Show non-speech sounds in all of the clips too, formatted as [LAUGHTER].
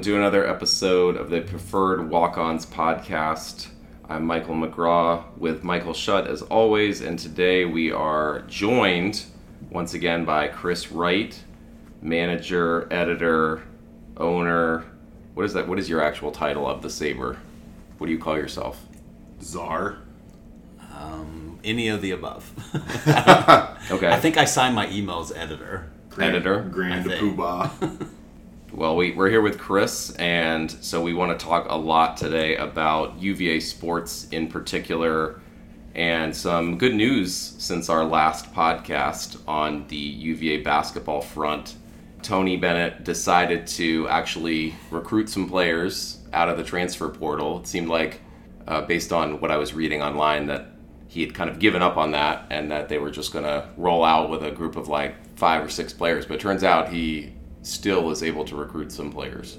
Welcome to another episode of the Preferred Walk Ons podcast. I'm Michael McGraw with Michael Shutt as always, and today we are joined once again by Kris Wright, manager, editor, owner. What is that? What is your actual title of the Sabre? What do you call yourself? Czar. Um, any of the above. [LAUGHS] Okay. I think I signed my emails editor. Grand, Editor, Grand I think. Poobah. [LAUGHS] Well, we, we're here with Kris, and so we want to talk a lot today about UVA sports in particular and some good news since our last podcast on the UVA basketball front. Tony Bennett decided to actually recruit some players out of the transfer portal. It seemed like, uh, based on what I was reading online, that he had kind of given up on that and that they were just going to roll out with a group of like five or six players. But it turns out he still is able to recruit some players.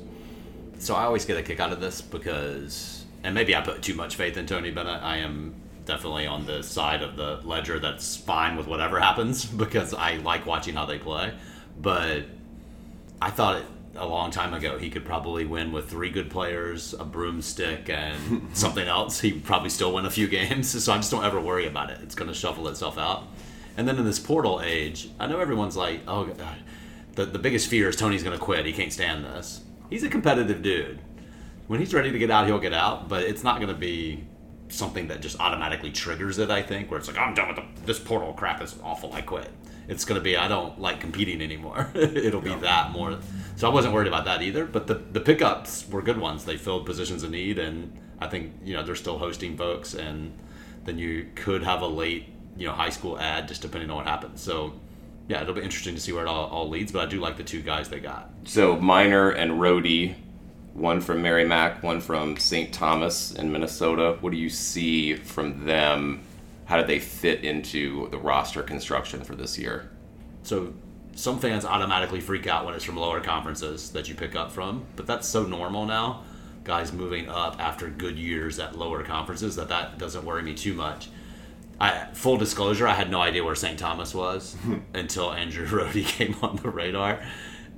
So I always get a kick out of this because, and maybe I put too much faith in Tony Bennett. I am definitely on the side of the ledger that's fine with whatever happens [LAUGHS] because I like watching how they play. But I thought it, a long time ago he could probably win with three good players, a broomstick, and [LAUGHS] something else. He'd probably still win a few [LAUGHS] games. So I just don't ever worry about it. It's going to shuffle itself out. And then in this portal age, I know everyone's like, oh, God. The, the biggest fear is Tony's going to quit. He can't stand this. He's a competitive dude. When he's ready to get out, he'll get out, but it's not going to be something that just automatically triggers it, I think, where it's like, I'm done with the, this portal crap is awful, I quit. It's going to be, I don't like competing anymore. [LAUGHS] It'll be that more. So I wasn't worried about that either, but the, the pickups were good ones. They filled positions of need, and I think, you know, they're still hosting folks, and then you could have a late, you know, high school ad just depending on what happens. So, yeah, it'll be interesting to see where it all, all leads, but I do like the two guys they got. So Minor and Rohde, one from Merrimack, one from St. Thomas in Minnesota. What do you see from them? How do they fit into the roster construction for this year? So some fans automatically freak out when it's from lower conferences that you pick up from, but that's so normal now. Guys moving up after good years at lower conferences that that doesn't worry me too much. I, full disclosure, I had no idea where St. Thomas was [LAUGHS] until Andrew [LAUGHS] Rohde came on the radar,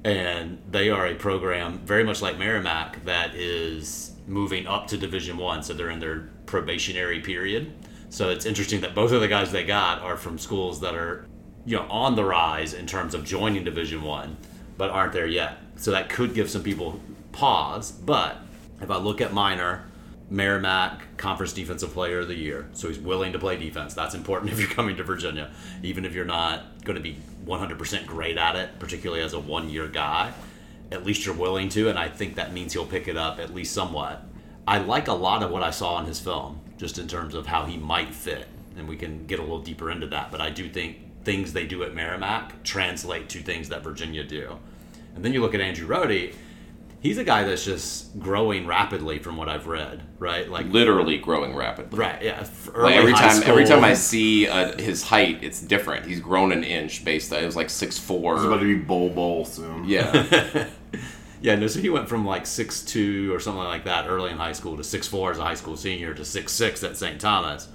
and they are a program very much like Merrimack that is moving up to Division One. So they're in their probationary period. So it's interesting that both of the guys they got are from schools that are, you know, on the rise in terms of joining Division One, but aren't there yet. So that could give some people pause. But if I look at Minor, Merrimack Conference Defensive Player of the Year. So he's willing to play defense. That's important [LAUGHS] if you're coming to Virginia, even if you're not going to be 100% great at it, particularly as a one year guy. At least you're willing to, and I think that means he'll pick it up at least somewhat. I like a lot of what I saw in his film, just in terms of how he might fit, and we can get a little deeper into that. But I do think things they do at Merrimack translate to things that Virginia do. And then you look at Andrew Rohde, he's a guy that's just growing rapidly from what I've read, right? Like Literally growing rapidly. right, yeah. f- Like every high time, every time I see uh, his height, it's different. He's grown an inch based. on, It was like six four. He's about to be Bol Bol soon. Yeah, [LAUGHS] Yeah, no, so he went from like six two or something like that early in high school to six four as a high school senior to six six at St. Thomas.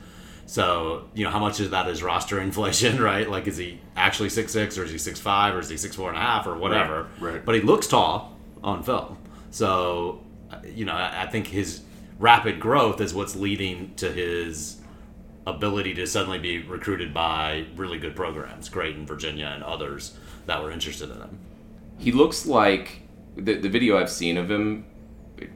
So, you know, how much of that is roster [LAUGHS] inflation, right? Like is he actually six six or is he six five or is he six four and a half or whatever? Right, right. But he looks tall on film. So you know, I think his rapid growth is what's leading to his ability to suddenly be recruited by really good programs, Creighton, Virginia, and others that were interested in him. he looks like the the video I've seen of him.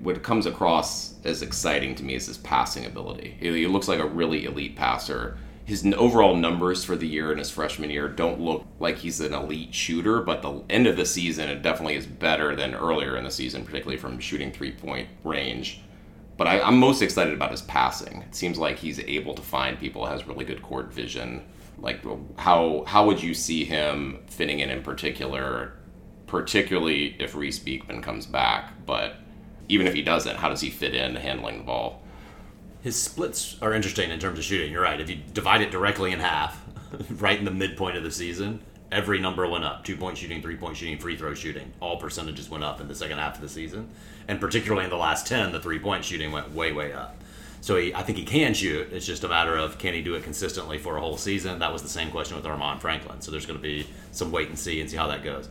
What comes across as exciting to me is his passing ability. He looks like a really elite passer. His overall numbers for the year in his freshman year don't look like he's an elite shooter, but the end of the season, it definitely is better than earlier in the season, particularly from shooting three point range. But I, I'm most excited about his passing. It seems like he's able to find people, has really good court vision. Like, how how would you see him fitting in in particular, particularly if Reese Beekman comes back? But even if he doesn't, how does he fit in handling the ball? His splits are interesting in terms of shooting. You're right. If you divide it directly in half, [LAUGHS] right in the midpoint of the season, every number went up. Two point shooting, three point shooting, free throw shooting. All percentages went up in the second half of the season. And particularly in the last 10, the three point shooting went way, way up. So he, I think he can shoot. It's just a matter of can he do it consistently for a whole season. That was the same question with Armaan Franklin. So there's going to be some wait and see and see how that goes.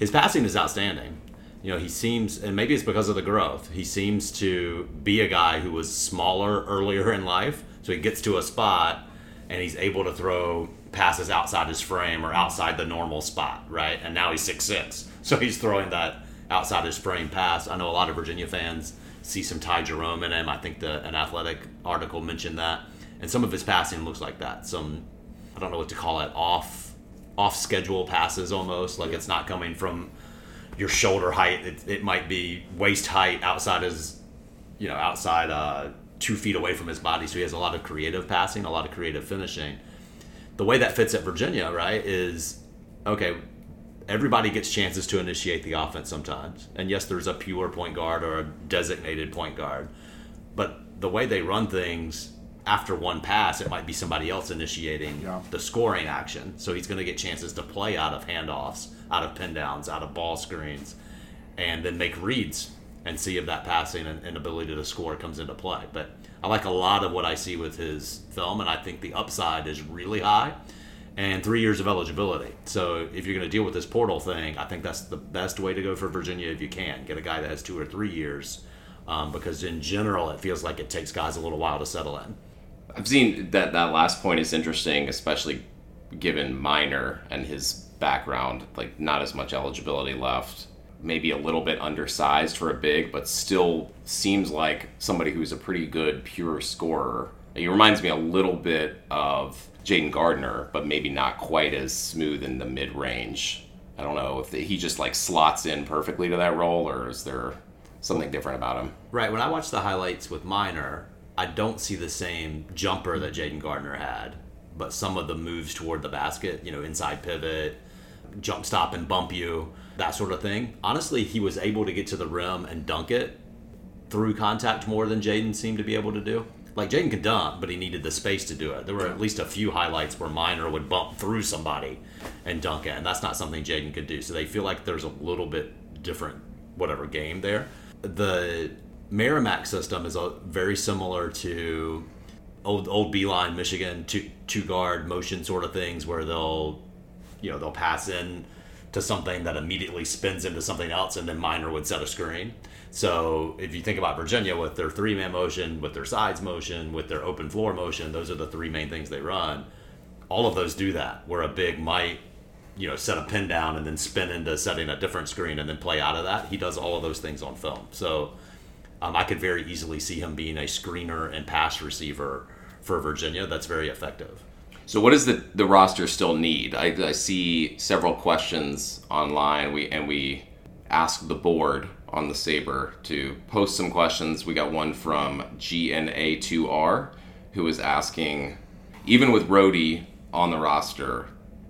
His passing is outstanding. You know, he seems, and maybe it's because of the growth. He seems to be a guy who was smaller earlier in life, so he gets to a spot and he's able to throw passes outside his frame or outside the normal spot, right? And now he's six six, so he's throwing that outside his frame pass. I know a lot of Virginia fans see some Ty Jerome in him. I think the an athletic article mentioned that, and some of his passing looks like that. Some I don't know what to call it off off schedule passes almost like it's not coming from your shoulder height. It, it might be waist height outside his you know outside uh, two feet away from his body. So he has a lot of creative passing, a lot of creative finishing. The way that fits at Virginia, right, is okay everybody gets chances to initiate the offense sometimes. And yes, there's a pure point guard or a designated point guard. But the way they run things after one pass, it might be somebody else initiating Yeah. the scoring action. So he's going to get chances to play out of handoffs, out of pin downs, out of ball screens, and then make reads and see if that passing and, and ability to score comes into play. But I like a lot of what I see with his film, and I think the upside is really high and three years of eligibility. So if you're going to deal with this portal thing, I think that's the best way to go for Virginia if you can get a guy that has two or three years, um, because in general it feels like it takes guys a little while to settle in. I've seen that that last point is interesting, especially given Minor and his background. Like, not as much eligibility left. Maybe a little bit undersized for a big, but still seems like somebody who's a pretty good pure scorer. He reminds me a little bit of Jayden Gardner, but maybe not quite as smooth in the mid range. I don't know if he just like slots in perfectly to that role, or is there something different about him? Right. When I watch the highlights with Minor, I don't see the same jumper that Jayden Gardner had, but some of the moves toward the basket, you know, inside pivot, jump stop and bump you, that sort of thing. Honestly, he was able to get to the rim and dunk it through contact more than Jayden seemed to be able to do. Like Jayden could dunk, but he needed the space to do it. There were at least a few highlights where Minor would bump through somebody and dunk it, and that's not something Jayden could do. So they feel like there's a little bit different, whatever game there. The Merrimack system is a, very similar to old old Beilein, Michigan, two two guard motion sort of things where they'll you know they'll pass in to something that immediately spins into something else and then Minor would set a screen. So if you think about virginia with their three man motion with their sides motion with their open floor motion those are the three main things they run. All of those do that. Where a big might you know set a pin down and then spin into setting a different screen and then play out of that he does all of those things on film. So um, i could very easily see him being a screener and pass receiver for virginia. That's very effective So what does the, the roster still need? I, I see several questions online. We and we asked the board on the Sabre to post some questions. We got one from GNA2R who is asking, even with Rohde on the roster,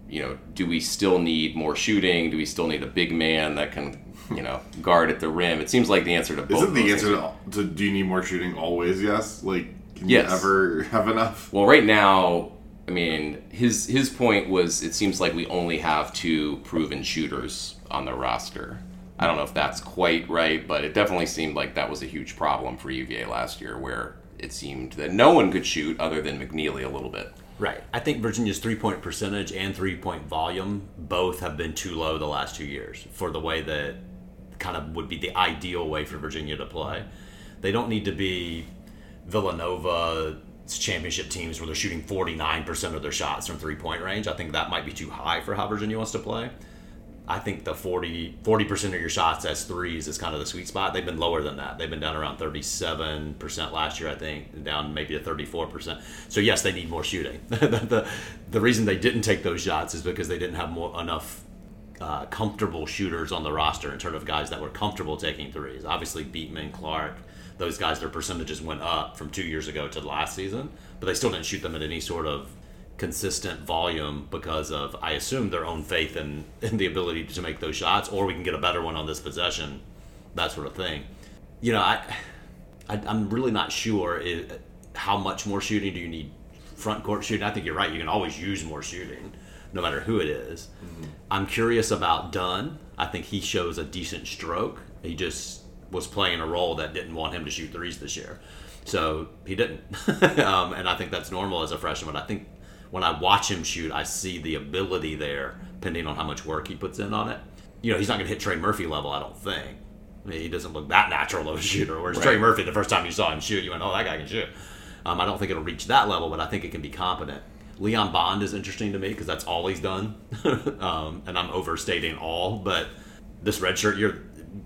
you know, do we still need more shooting? Do we still need a big man that can, you know, guard at the rim? It seems like the answer to both. Isn't the answer to, to do you need more shooting always yes? Like, can Yes. you ever [LAUGHS] have enough? Well, right now, I mean, his his point was it seems like we only have two proven shooters on the roster. I don't know if that's quite right, but it definitely seemed like that was a huge problem for UVA last year, where it seemed that no one could shoot other than McKneely a little bit. Right. I think Virginia's three point percentage and three point volume both have been too low the last two years for the way that kind of would be the ideal way for Virginia to play. They don't need to be Villanova championship teams where they're shooting 49% of their shots from three point range. I think that might be too high for how Virginia wants to play. I think the 40 percent of your shots as threes is kind of the sweet spot. They've been lower than that. They've been down around thirty seven percent last year, I think, down maybe to thirty four percent. So yes, they need more shooting. [LAUGHS] the, the the reason they didn't take those shots is because they didn't have more enough uh, comfortable shooters on the roster in terms of guys that were comfortable taking threes. Obviously, Beekman, Clark, those guys, their percentages went up from two years ago to last season, but they still didn't shoot them at any sort of consistent volume because of, I assume, their own faith in, [LAUGHS] in the ability to make those shots, or we can get a better one on this possession, that sort of thing. You know, I, I I'm really not sure i how much more shooting do you need front court shooting. I think you're right. You can always use more shooting, no matter who it is. Mm-hmm. I'm curious about Dunn. I think he shows a decent stroke. He just was playing a role that didn't want him to shoot threes this year, so he didn't. [LAUGHS] um, and I think that's normal as a freshman. I think when I watch him shoot, I see the ability there, depending on how much work he puts in on it. You know, he's not going to hit Trey Murphy level, I don't think, I mean, he doesn't look that natural of a shooter. Whereas Right. Trey Murphy, the first time you saw him shoot, you went, "Oh, that guy can shoot." Um, I don't think it'll reach that level, but I think it can be competent. Leon Bond is interesting to me because that's all he's done, [LAUGHS] um, and I'm overstating all, but this redshirt year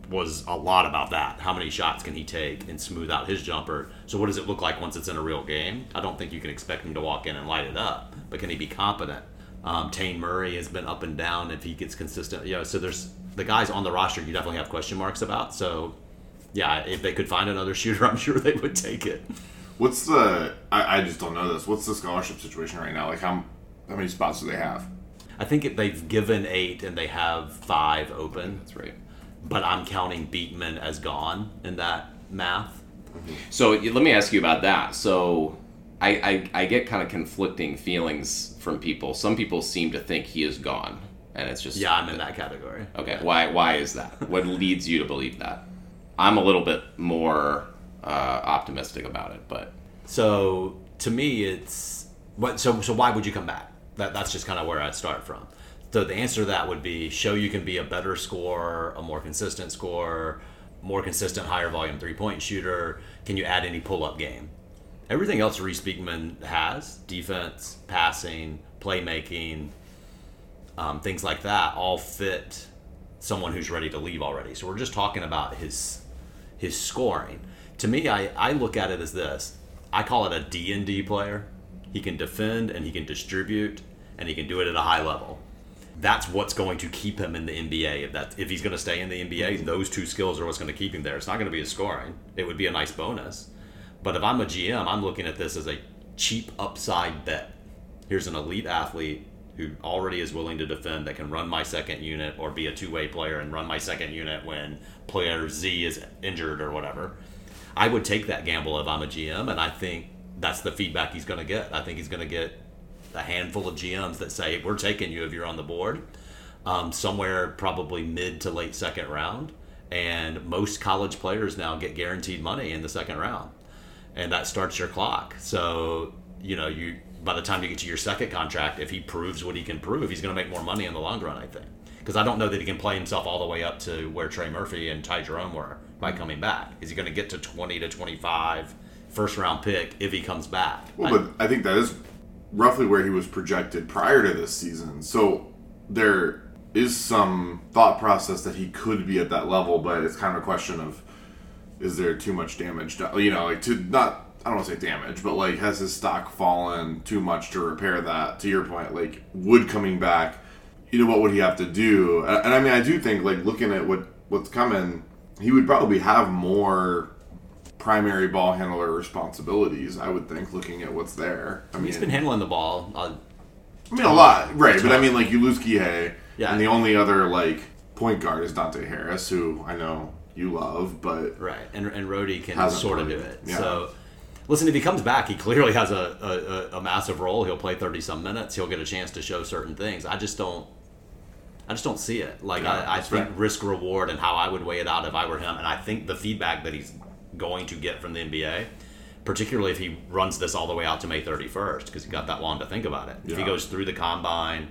was a lot about that. How many shots can he take and smooth out his jumper? So what does it look like once it's in a real game? I don't think you can expect him to walk in and light it up, but can he be competent? Um, Taine Murray has been up and down if he gets consistent. You know, so there's the guys on the roster you definitely have question marks about. So yeah, if they could find another [LAUGHS] shooter, I'm sure they would take it. What's the? I, I just don't know this. What's the scholarship situation right now? Like how how many spots do they have? I think they've given eight and they have five open, That's right. But I'm counting Beekman as gone in that math. So let me ask you about that. So I, I, I get kind of conflicting feelings from people. Some people seem to think he is gone, and it's just Yeah, I'm in that category. Okay, why why is that? What leads you to believe that? I'm a little bit more uh, optimistic about it, but So to me, it's what. So so why would you come back? That that's just kind of where I'd start from. So the answer to that would be show you can be a better scorer, a more consistent scorer, more consistent higher volume three point shooter. Can you add any pull up game? Everything else Reese Beekman has defense, passing, playmaking, um, things like that all fit someone who's ready to leave already. So we're just talking about his his scoring. To me, I, I look at it as this. I call it a D&D player. He can defend and he can distribute and he can do it at a high level. That's what's going to keep him in the NBA. If that if he's going to stay in the NBA, those two skills are what's going to keep him there. It's not going to be his scoring. It would be a nice bonus. But if I'm a GM, I'm looking at this as a cheap upside bet. Here's an elite athlete who already is willing to defend that can run my second unit or be a two-way player and run my second unit when player Z is injured or whatever. I would take that gamble if I'm a GM, and I think that's the feedback he's going to get. I think he's going to get a handful of GMs that say, "We're taking you if you're on the board." Um, somewhere probably mid to late second round, and most college players now get guaranteed money in the second round, and that starts your clock. So you know you by the time you get to your second contract, if he proves what he can prove, he's going to make more money in the long run. I think because I don't know that he can play himself all the way up to where Trey Murphy and Ty Jerome were by coming back. Is he going to get to twenty to 25 first round pick if he comes back? Well, but I think that is roughly where he was projected prior to this season. So there is some thought process that he could be at that level, but it's kind of a question of is there too much damage? You know, like to not. I don't want to say damage, but like has his stock fallen too much to repair that? To your point, like Wood coming back, you know what would he have to do? And and I mean, I do think like looking at what what's coming, he would probably have more primary ball handler responsibilities. I would think, looking at what's there. I mean, He's been handling the ball. Uh, I mean a lot, right? But I mean, like you lose Kihei, Yeah. and the only other like point guard is Dante Harris, who I know you love, but right, and and Rohde can sort of do it. Yeah. So. Listen, if he comes back, he clearly has a, a, a, massive role. He'll play thirty some minutes. He'll get a chance to show certain things. I just don't, I just don't see it. Like Yeah, I, I think risk reward and how I would weigh it out if I were him. And I think the feedback that he's going to get from the NBA, particularly if he runs this all the way out to May thirty first, because he got that long to think about it. If he goes through the combine,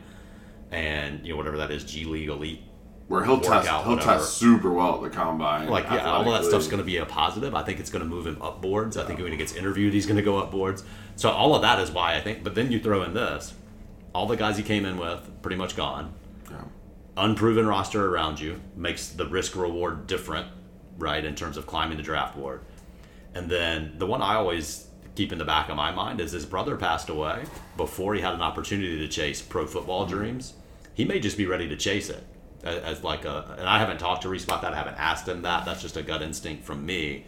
and you know whatever that is, G League elite where he'll test he'll whatever. test super well at the combine. like yeah, all of that stuff's going to be a positive. I think it's going to move him up boards. I think when he gets interviewed, he's going to go up boards. So all of that is why I think. But then you throw in this, all the guys he came in with pretty much gone. Yeah. Unproven roster around you makes the risk reward different, right? In terms of climbing the draft board. And then the one I always keep in the back of my mind is his brother passed away before he had an opportunity to chase pro football dreams. He may just be ready to chase it as, as like a. And I haven't talked to Reese about that. I haven't asked him that. That's just a gut instinct from me.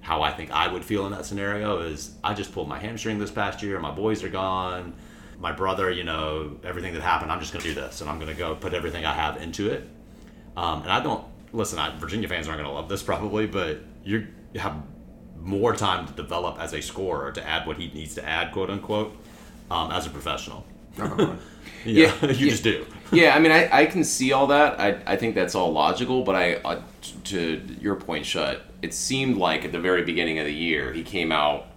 How I think I would feel in that scenario is I just pulled my hamstring this past year. My boys are gone. My brother, you know, everything that happened, I'm just going to do this and I'm going to go put everything I have into it. Um, and I don't listen. I, Virginia fans aren't going to love this probably, but you're, you have more time to develop as a scorer to add what he needs to add, quote unquote, um, as a professional. Definitely. [LAUGHS] Yeah, Yeah, you yeah. just do. yeah, I mean, I, I can see all that. I, I think that's all logical, but I, uh, t- to your point, Shutt, it seemed like at the very beginning of the year, he came out,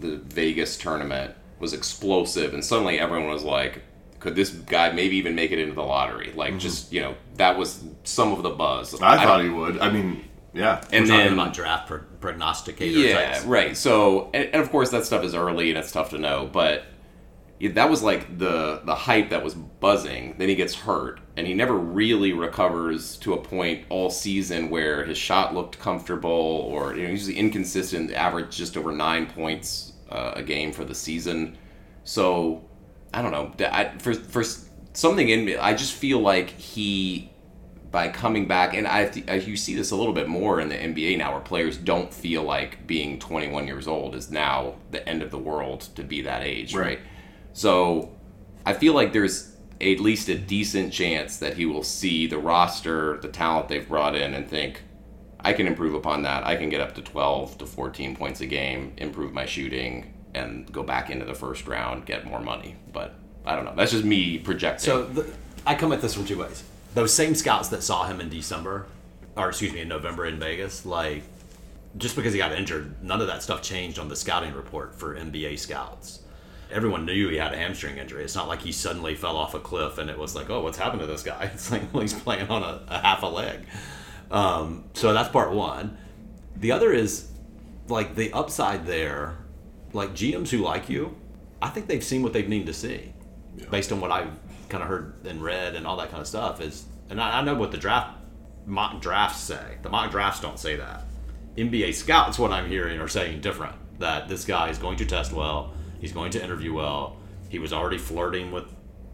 the Vegas tournament was explosive, and suddenly everyone was like, could this guy maybe even make it into the lottery? Like, just, you know, that was some of the buzz. I thought he would. I mean, Yeah. And We're then about draft pro- prognosticator yeah, types. right. So, and, and of course, that stuff is early and it's tough to know. But yeah, that was like the the hype that was buzzing. Then he gets hurt, and he never really recovers to a point all season where his shot looked comfortable, or you know, usually inconsistent. Average just over nine points uh, a game for the season. So, I don't know. I, for for something in me, I just feel like he by coming back, and I you see this a little bit more in the NBA now, where players don't feel like being 21 years old is now the end of the world to be that age, right? Right. So I feel like there's at least a decent chance that he will see the roster, the talent they've brought in, and think, I can improve upon that. I can get up to 12 to 14 points a game, improve my shooting, and go back into the first round, get more money. But I don't know. That's just me projecting. So the, I come at this from two ways. Those same scouts that saw him in December, or excuse me, in November in Vegas, like just because he got injured, none of that stuff changed on the scouting report for NBA scouts. Everyone knew he had a hamstring injury. It's not like he suddenly fell off a cliff and it was like, oh, what's happened to this guy? [LAUGHS] It's like, well, he's playing on a, a half a leg. Um, so that's part one. The other is like the upside there, like GMs who like you, I think they've seen what they need to see based on what I've kind of heard and read and all that kind of stuff is, and I, I know what the draft mock drafts say. The mock drafts don't say that. NBA scouts, what I'm hearing, are saying different. That this guy is going to test well. He's going to interview well. He was already flirting with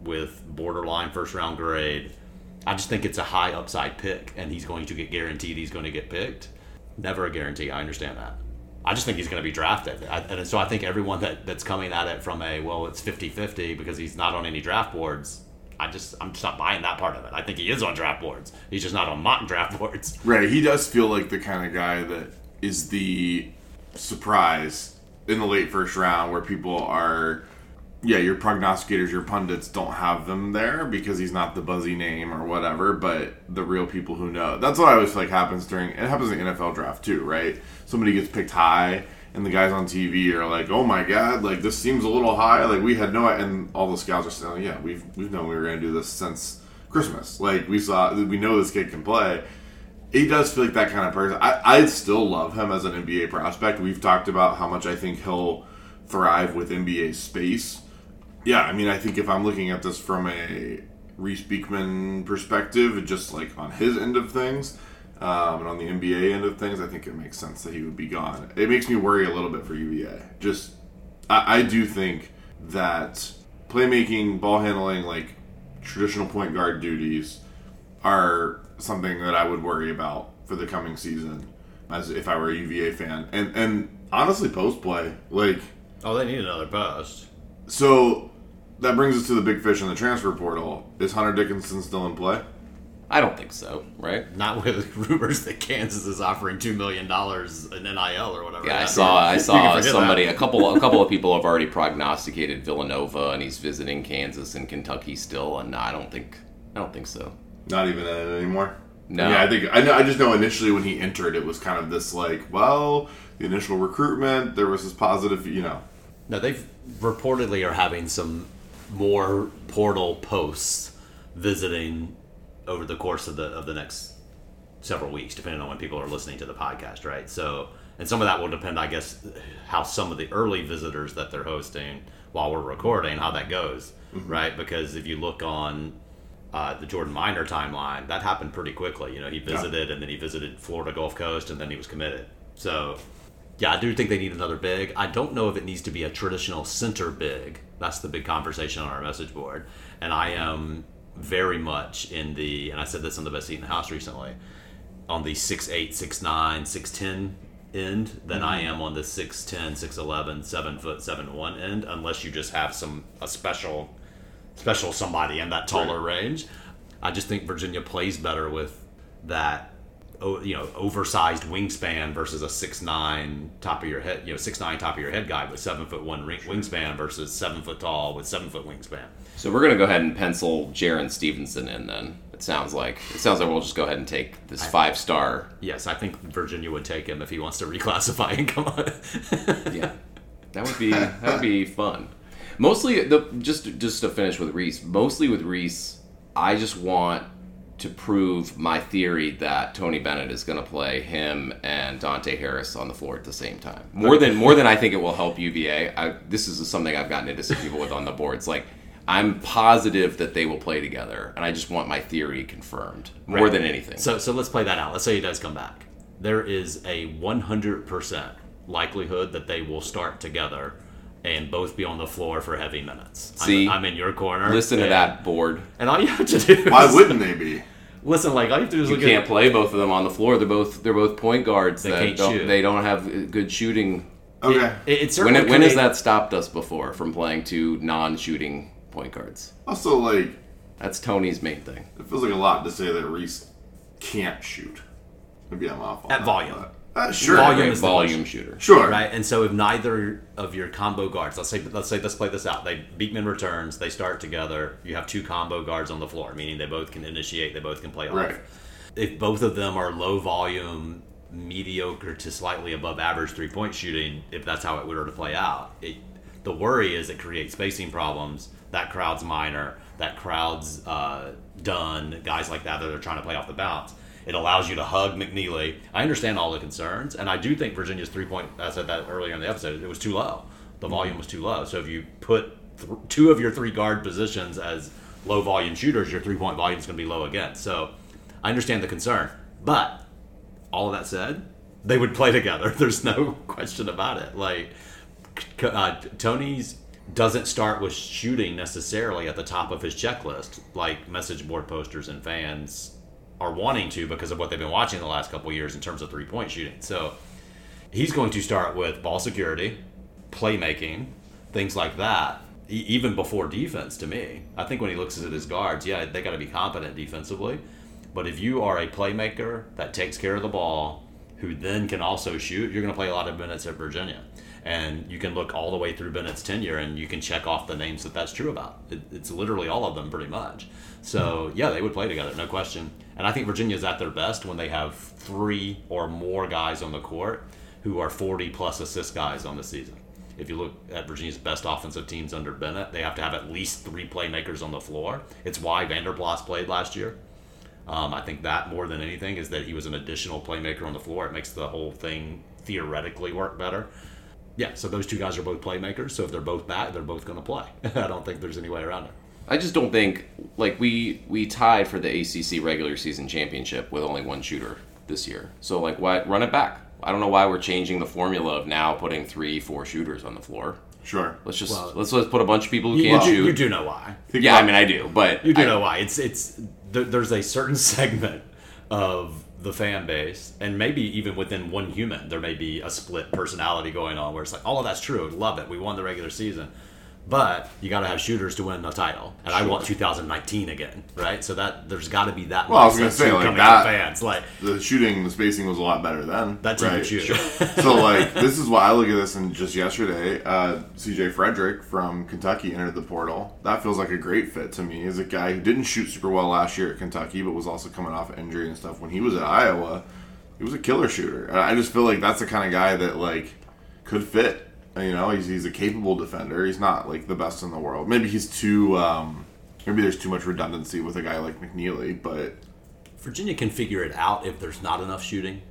with borderline first round grade. I just think it's a high upside pick, and he's going to get guaranteed he's going to get picked. Never a guarantee. I understand that. I just think he's going to be drafted. I, and so I think everyone that, that's coming at it from a, well, it's 50 50 because he's not on any draft boards, I just, I'm just not buying that part of it. I think he is on draft boards. He's just not on mock [LAUGHS] draft boards. Right. He does feel like the kind of guy that is the surprise in the late first round where people are, yeah, your prognosticators, your pundits don't have them there because he's not the buzzy name or whatever, but the real people who know. That's what I always feel like happens during, it happens in the NFL draft too, right? Somebody gets picked high and the guys on TV are like, "Oh my god, like this seems a little high." Like we had no, and all the scouts are saying, "Yeah, we've we've known we were going to do this since Christmas. Like we saw, we know this kid can play." He does feel like that kind of person. I I still love him as an NBA prospect. We've talked about how much I think he'll thrive with NBA space. Yeah, I mean, I think if I'm looking at this from a Reese Beekman perspective, just like on his end of things, um, and on the NBA end of things, I think it makes sense that he would be gone. It makes me worry a little bit for UVA. Just, I, I do think that playmaking, ball handling, like traditional point guard duties, are something that I would worry about for the coming season, as if I were a UVA fan. And and honestly, post play, like Oh, they need another post. So. That brings us to the big fish in the transfer portal. Is Hunter Dickinson still in play? I don't think so, right? Not with [LAUGHS] rumors that Kansas is offering $2 million in NIL or whatever. Yeah, I that saw. I saw somebody. that. A couple. A couple of [LAUGHS] people have already prognosticated Villanova, and he's visiting Kansas and Kentucky still. And I don't think. I don't think so. Not even in it anymore. No. Yeah, I think I know. I just know initially when he entered, it was kind of this like, well, the initial recruitment, there was this positive, you know. No, they've reportedly are having some more portal posts visiting over the course of the of the next several weeks, depending on when people are listening to the podcast, right? So, and some of that will depend, I guess, how some of the early visitors that they're hosting while we're recording, how that goes, right? Because if you look on uh, the Jordan Minor timeline, that happened pretty quickly. You know, he visited and then he visited Florida Gulf Coast and then he was committed. So, yeah, I do think they need another big. I don't know if it needs to be a traditional center big. That's the big conversation on our message board. And I am very much in the, and I said this on the best seat in the house recently, on the 6'8, 6'9, 6'10 end than I mm-hmm. am on the 6'10, 6'11, 7 foot, 7 1 end, unless you just have some, a special, special somebody in that taller range. I just think Virginia plays better with that you know oversized wingspan versus a six nine top of your head you know six nine top of your head guy with seven foot one ring- wingspan versus seven foot tall with seven foot wingspan. So we're gonna go ahead and pencil Jarin Stevenson in. Then it sounds like it sounds like we'll just go ahead and take this five star. Yes, I think Virginia would take him if he wants to [LAUGHS] reclassify and come on. [LAUGHS] Yeah, that would be that would be fun. Mostly the just just to finish with Reese. Mostly with Reese, I just want to prove my theory that Tony Bennett is going to play him and Dante Harris on the floor at the same time. More than more than I think it will help UVA. I, this is something I've gotten into some people with on the boards. Like I'm positive that they will play together, and I just want my theory confirmed more Right. than anything. So so let's play that out. Let's say he does come back. There is a 100% likelihood that they will start together and both be on the floor for heavy minutes. I'm- See? I'm, in your corner. Listen to that board. And all you have to do Why wouldn't they be? listen like all you have to do is You look can't at play both of them on the floor. They're both they're both point guards. They that can't don't, shoot. They don't have good shooting. Okay. it, it When, certainly when has that stopped us before from playing two non-shooting point guards? Also, like, That's Tony's main thing. it feels like a lot to say that Reese can't shoot. Maybe I'm off on At that, volume. but- Uh, sure. Volume Great is the volume shooter. Sure. right? And so if neither of your combo guards, let's say let's say let's play this out. They Beekman returns, they start together. You have two combo guards on the floor, meaning they both can initiate, they both can play off. Right. If both of them are low volume, mediocre to slightly above average three point shooting, if that's how it were to play out, it, the worry is it creates spacing problems. That crowd's Minor. That crowd's uh, Dunn. Guys like that that are trying to play off the bounce. It allows you to hug McKneely. I understand all the concerns, and I do think Virginia's three point. I said that earlier in the episode. It was too low. The volume was too low. So if you put th- two of your three guard positions as low volume shooters, your three point volume is going to be low again. So I understand the concern, but all of that said, they would play together. [LAUGHS] There's no question about it. Like uh, Tony's doesn't start with shooting necessarily at the top of his checklist, like message board posters and fans are wanting to because of what they've been watching the last couple years in terms of three point shooting. So he's going to start with ball security, playmaking, things like that. Even before defense, to me, I think when he looks at his guards, yeah, they got to be competent defensively. But if you are a playmaker that takes care of the ball, who then can also shoot, you're going to play a lot of minutes at Virginia. And you can look all the way through Bennett's tenure and you can check off the names that that's true about. It, it's literally all of them, pretty much. So, yeah, they would play together, no question. And I think Virginia's at their best when they have three or more guys on the court who are 40 plus assist guys on the season. If you look at Virginia's best offensive teams under Bennett, they have to have at least three playmakers on the floor. It's why Vander Plas played last year. Um, I think that more than anything is that he was an additional playmaker on the floor. It makes the whole thing theoretically work better. Yeah, so those two guys are both playmakers. So if they're both back, they're both going to play. [LAUGHS] I don't think there's any way around it. I just don't think like we we tied for the ACC regular season championship with only one shooter this year. So like why run it back? I don't know why we're changing the formula of now putting three, four shooters on the floor. Sure. Let's just Well- let's let's put a bunch of people who You, can't you, shoot. you do know why. Think yeah, I mean I do, but You do I- know why. It's it's there, there's a certain [LAUGHS] segment of the fan base, and maybe even within one human, there may be a split personality going on where it's like, all of that's true, love it, we won the regular season, but you got to have shooters to win a title, and I want 2019 again, right? So that there's got to be that. Well, I was gonna say, like, that- fans, like the shooting, the spacing was a lot better then. That's right? shoot. so like, this is why I look at this. And just yesterday, uh, C.J. Frederick from Kentucky entered the portal. That feels like a great fit to me. As a guy who didn't shoot super well last year at Kentucky, but was also coming off injury and stuff. When he was at Iowa, he was a killer shooter. I just feel like that's the kind of guy that like could fit. You know, he's, he's a capable defender. He's not like the best in the world. Maybe he's too. Um, maybe there's too much redundancy with a guy like McKneely, but Virginia can figure it out if there's not enough shooting.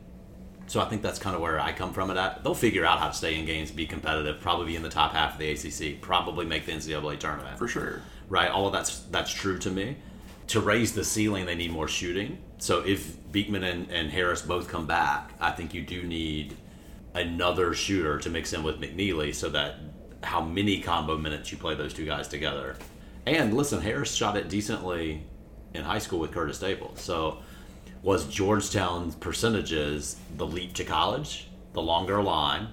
So I think that's kind of where I come from it at. They'll figure out how to stay in games, be competitive, probably be in the top half of the ACC, probably make the NCAA tournament. for sure. right? All of that's that's true to me. To raise the ceiling, they need more shooting. So if Beekman and, and Harris both come back, I think you do need another shooter to mix in with McKneely so that how many combo minutes you play those two guys together. And listen, Harris shot it decently in high school with Curtis Staples. So was Georgetown's percentages the leap to college, the longer line?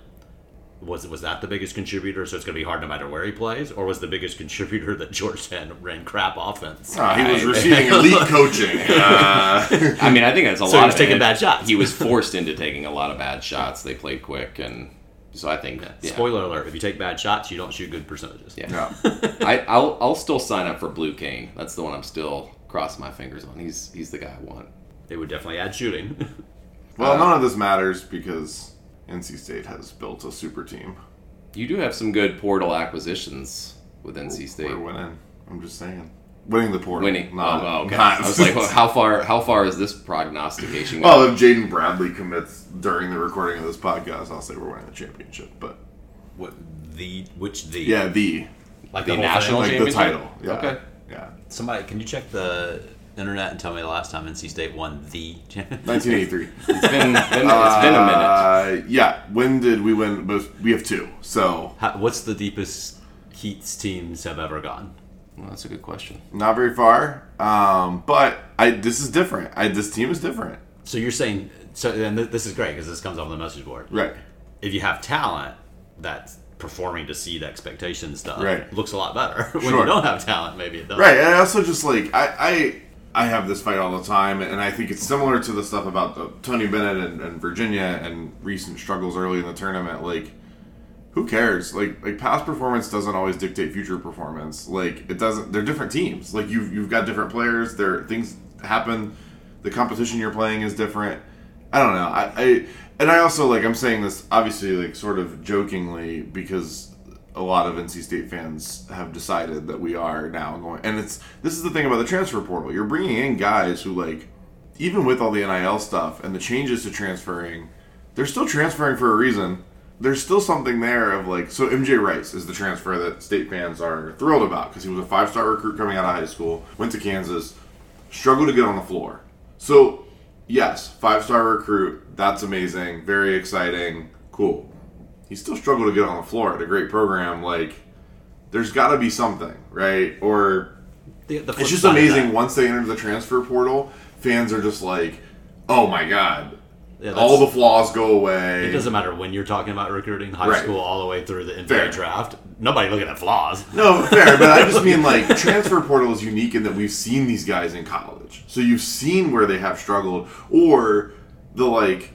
Was was that the biggest contributor? So it's going to be hard no matter where he plays, or was the biggest [LAUGHS] contributor that Georgetown ran crap offense? Uh, he was receiving [LAUGHS] elite coaching. Uh, I mean I think that's a So lot. he was of taking it. bad shots. He was forced into taking a lot of bad shots. They played quick, and so I think yeah. Spoiler alert: If you take bad shots, you don't shoot good percentages. Yeah. yeah. [LAUGHS] I, I'll I'll still sign up for Blue Cain. That's the one I'm still crossing my fingers on. He's he's the guy I want. It would definitely add shooting. Well, none of this matters because NC State has built a super team. You do have some good portal acquisitions with NC State. We're winning. I'm just saying. winning the portal. Winning. Not- oh, oh okay. not- I was like, well, [LAUGHS] how far? How far is this prognostication? well, if Jaden Bradley commits during the recording of this podcast, I'll say we're winning the championship. But What the which the yeah, the like the whole national thing? like the championship? title. Yeah. Okay. Yeah. Somebody, can you check the internet and tell me the last time NC State won the championship? 1983. [LAUGHS] It's been, been it's been a minute. Uh, yeah. When did we win? Most, we have two. So How, what's the deepest Keatts teams have ever gone? Well, that's a good question. not very far. Um, but I this is different. I this team is different. So you're saying so, and th- this is great because this comes off the message board. Right. If you have talent that's performing to seed expectation stuff, Right. looks a lot better. [LAUGHS] when Sure. you don't have talent, maybe it doesn't. Right, and I also just like I, I have this fight all the time, and I think it's similar to the stuff about the, Tony Bennett and, and Virginia and recent struggles early in the tournament. Like, who cares? Like, like past performance doesn't always dictate future performance. Like, it doesn't. They're different teams. Like you've you've got different players. There things happen. The competition you're playing is different. I don't know. I, I and I also like I'm saying this obviously like sort of jokingly because a lot of NC State fans have decided that we are now going and it's this is the thing about the transfer portal. You're bringing in guys who like even with all the NIL stuff and the changes to transferring, they're still transferring for a reason. There's still something there of like so MJ Rice is the transfer that state fans are thrilled about because he was a five-star recruit coming out of high school, went to Kansas, struggled to get on the floor. So, yes, five-star recruit, that's amazing, very exciting, cool. He still struggled to get on the floor at a great program like there's got to be something, right? Or The, the it's just amazing once they enter the transfer portal, fans are just like, "Oh my god, Yeah, all the flaws go away." It doesn't matter when you're talking about recruiting, high Right. school all the way through the NBA Fair. draft. Nobody looking at flaws. No, fair, but I just mean like [LAUGHS] transfer portal is unique in that we've seen these guys in college, so you've seen where they have struggled, or the like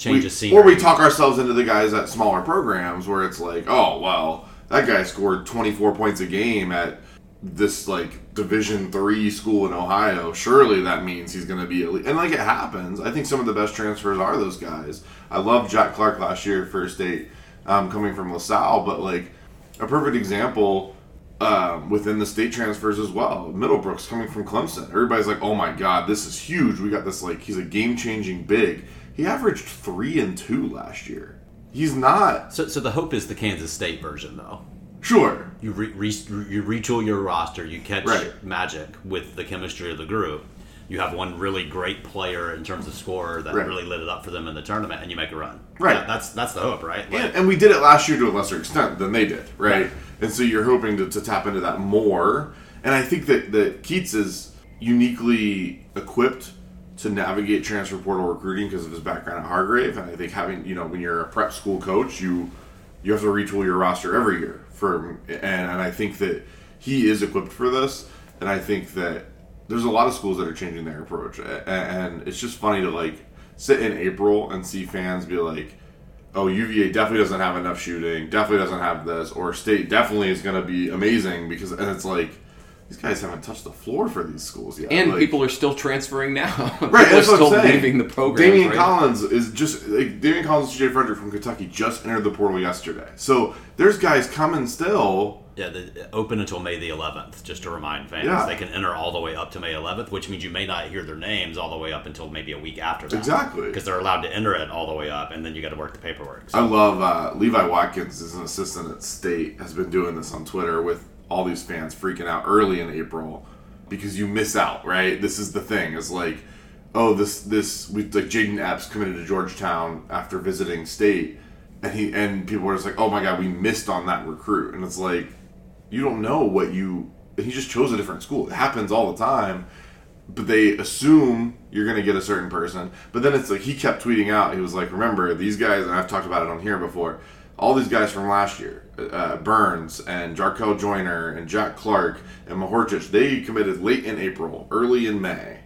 Change we, of scenery. or we talk ourselves into the guys at smaller programs where it's like, oh well, that guy scored 24 points a game at this like Division three school in Ohio. Surely that means he's going to be elite. And like it happens, I think some of the best transfers are those guys. I love Jack Clark last year, first state, um, coming from LaSalle, but like a perfect example. Um, within the state transfers as well, Middlebrooks coming from Clemson. Everybody's like, "Oh my God, this is huge! We got this like he's a game-changing big." He averaged three and two last year. He's not So, so the hope is the Kansas State version, though. sure. You re, re, you retool your roster, you catch Right. magic with the chemistry of the group. You have one really great player in terms of scorer that Right. really lit it up for them in the tournament, and you make a run. Right. That- that's that's the hope, right? Like, And, and we did it last year to a lesser extent than they did, right? And so you're hoping to, to tap into that more. And I think that, that Keatts is uniquely equipped to navigate transfer portal recruiting because of his background at Hargrave. And I think having, you know, when you're a prep school coach, you you have to retool your roster every year. For and, and I think that he is equipped for this. And I think that there's a lot of schools that are changing their approach. A- And it's just funny to like sit in April and see fans be like, oh, UVA definitely doesn't have enough shooting, definitely doesn't have this, or State definitely is going to be amazing because, and it's like, these guys haven't touched the floor for these schools yet. And Like- people are still transferring now. [LAUGHS] Right, people that's are what still I'm saying. leaving the program. Damian right? Collins is just like Damian Collins, Jay Frederick from Kentucky just entered the portal yesterday. So there's guys coming still. Yeah, the, open until May the 11th, just to remind fans. Yeah. They can enter all the way up to May 11th, which means you may not hear their names all the way up until maybe a week after that. Exactly. Because they're allowed to enter it all the way up, and then you got to work the paperwork. So I love uh, Levi Watkins is an assistant at State has been doing this on Twitter with all these fans freaking out early in April because you miss out, right? This is the thing. It's like, oh, this this we like Jayden Epps committed to Georgetown after visiting State, and he and people were just like, oh my god, we missed on that recruit, and it's like, you don't know what you. He just chose a different school. It happens all the time but they assume you're going to get a certain person. But then it's like he kept tweeting out. He was like, "Remember these guys?" And I've talked about it on here before. All these guys from last year, uh, Burns and Jarkel Joiner and Jack Clark and Mahorcic, they committed late in April, early in May.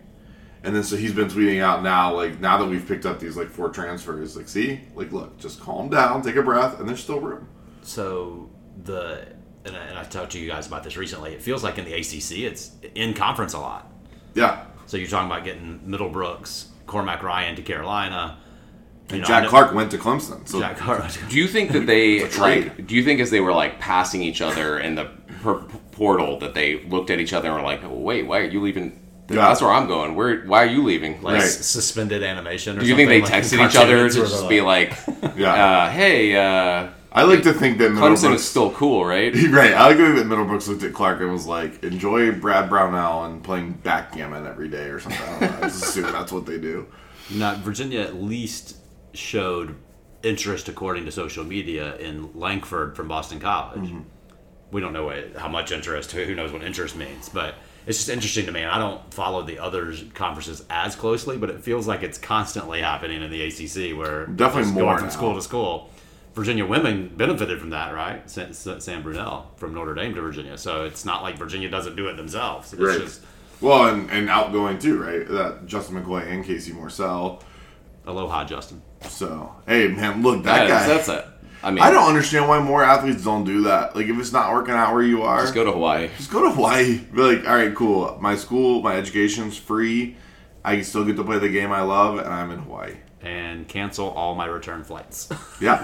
And then so he's been tweeting out now, like now that we've picked up these like four transfers, like see, like look, just calm down, take a breath, and there's still room. So the and I, and I talked to you guys about this recently. It feels like in the ACC, it's in conference a lot. Yeah, So you're talking about getting Middlebrooks, Cormac Ryan to Carolina. You know, Jack know- Clark went to Clemson, so Jack Clark. Do you think that they It's a trade. like? Do you think as they were like passing each other in the per- portal that they looked at each other and were like, oh, "Wait, why are you leaving?" Yeah. That's where I'm going. Where? Why are you leaving? like Right. suspended animation. Or something. Do you think they like texted each other to cartoons just they're be like, [LAUGHS] Yeah. uh, "Hey, uh, I like to think that Clemson is still cool, right?" [LAUGHS] Right, I like to think that Middlebrooks looked at Clark and was like, "Enjoy Brad Brownell and playing backgammon every day or something." I, don't know. I just assume that's what they do. Not Virginia at least showed interest, according to social media, in Langford from Boston College. Mm-hmm. We don't know what, how much interest. Who knows what interest means? But it's just interesting to me. And I don't follow the other conferences as closely, but it feels like it's constantly happening in the ACC, where Definitely more going from now. school to school. Virginia women benefited from that, right? Sam, Brunelle from Notre Dame to Virginia. So it's not like Virginia doesn't do it themselves. It's Right. just Well, and, and outgoing too, right? That Justin McCoy and Casey Morsell. Aloha, Justin. So, hey, man, look that That guy. is, that's it. I mean, I don't understand why more athletes don't do that. Like, if it's not working out where you are, just go to Hawaii. just go to Hawaii. Be like, all right, cool. My school, my education's free. I still get to play the game I love, and I'm in Hawaii. And cancel all my return flights. [LAUGHS] Yeah,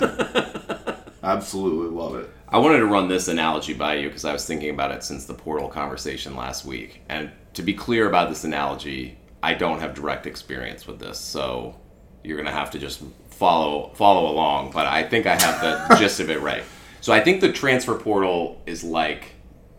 absolutely love it. I wanted to run this analogy by you because I was thinking about it since the portal conversation last week. And to be clear about this analogy, I don't have direct experience with this, so you're gonna have to just follow follow along. But I think I have the [LAUGHS] gist of it right. So I think the transfer portal is like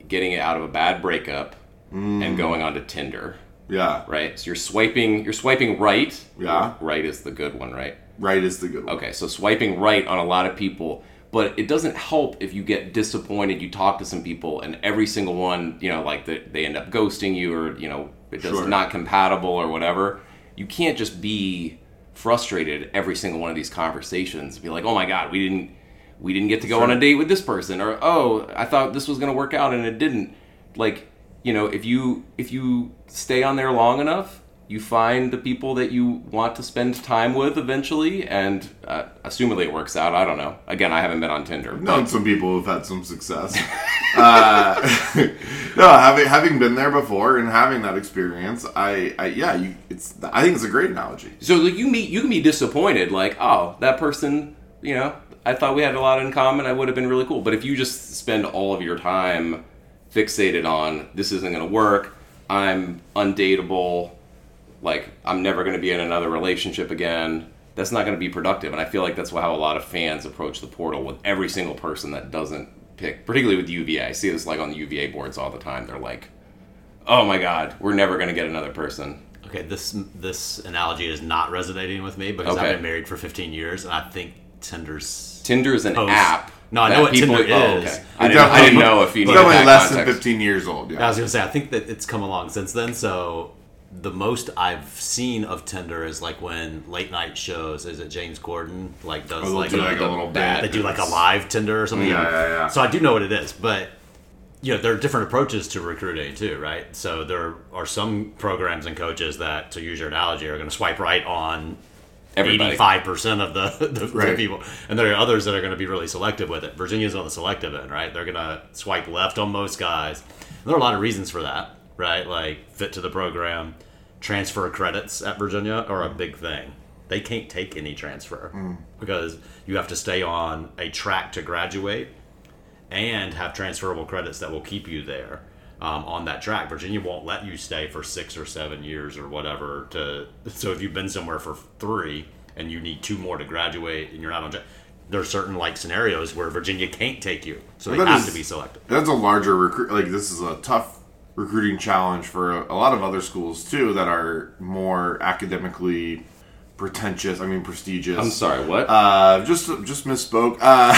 getting it out of a bad breakup and mm. going onto Tinder, Yeah, right? So you're swiping you're swiping right. Yeah. Right is the good one, right? right is the good one. Okay, so swiping right on a lot of people, but it doesn't help if you get disappointed. You talk to some people, and every single one, you know, like the, they end up ghosting you, or you know, it does Sure. not compatible or whatever. You can't just be frustrated every single one of these conversations. Be like, oh my god, we didn't, we didn't get to go Sure. on a date with this person, or oh, I thought this was gonna work out and it didn't. Like, you know, if you if you stay on there long enough, you find the people that you want to spend time with eventually, and uh, assumedly it works out. I don't know. Again, I haven't been on Tinder. I've known some people who've had some success. [LAUGHS] uh, [LAUGHS] no, having having been there before and having that experience, I, I yeah, you, it's I think it's a great analogy. So like you meet, you can be disappointed. Like, oh, that person, you know, I thought we had a lot in common. I would have been really cool. But if you just spend all of your time fixated on this isn't going to work, I'm undateable, like I'm never going to be in another relationship again. That's not going to be productive. And I feel like that's how a lot of fans approach the portal with every single person that doesn't pick, particularly with UVA. I see this like on the UVA boards all the time. They're like, oh my god, we're never going to get another person. Okay, this this analogy is not resonating with me because Okay. I've been married for 15 years, and I think Tinder's Tinder is an Post. app. No, I know that what Tinder oh, is. okay. I didn't, I didn't know if you He's needed definitely that less context. than 15 years old. Yeah. I was gonna say I think that it's come along since then. So the most I've seen of Tinder is like when late night shows. Is it James Corden like does oh, they'll like, do a, like a little bad- they do like a live Tinder or something. Yeah, yeah, yeah. So I do know what it is, but you know there are different approaches to recruiting too, right? So there are some programs and coaches that, to use your analogy, are going to swipe right on eighty-five percent of the, [LAUGHS] the, the Right. people, and there are others that are going to be really selective with it. Virginia's on the selective end, right? They're going to swipe left on most guys. And there are a lot of reasons for that, right? Like fit to the program, transfer credits at Virginia are a big thing. They can't take any transfer because you have to stay on a track to graduate and have transferable credits that will keep you there um, on that track. Virginia won't let you stay for six or seven years or whatever. To so if you've been somewhere for three and you need two more to graduate and you're not on track, there are certain like scenarios where Virginia can't take you, so they have is- to be selected. that's a larger recruit. Like this is a tough recruiting challenge for a, a lot of other schools too that are more academically pretentious. I mean, prestigious. I'm sorry, what? Uh, just just misspoke. Uh,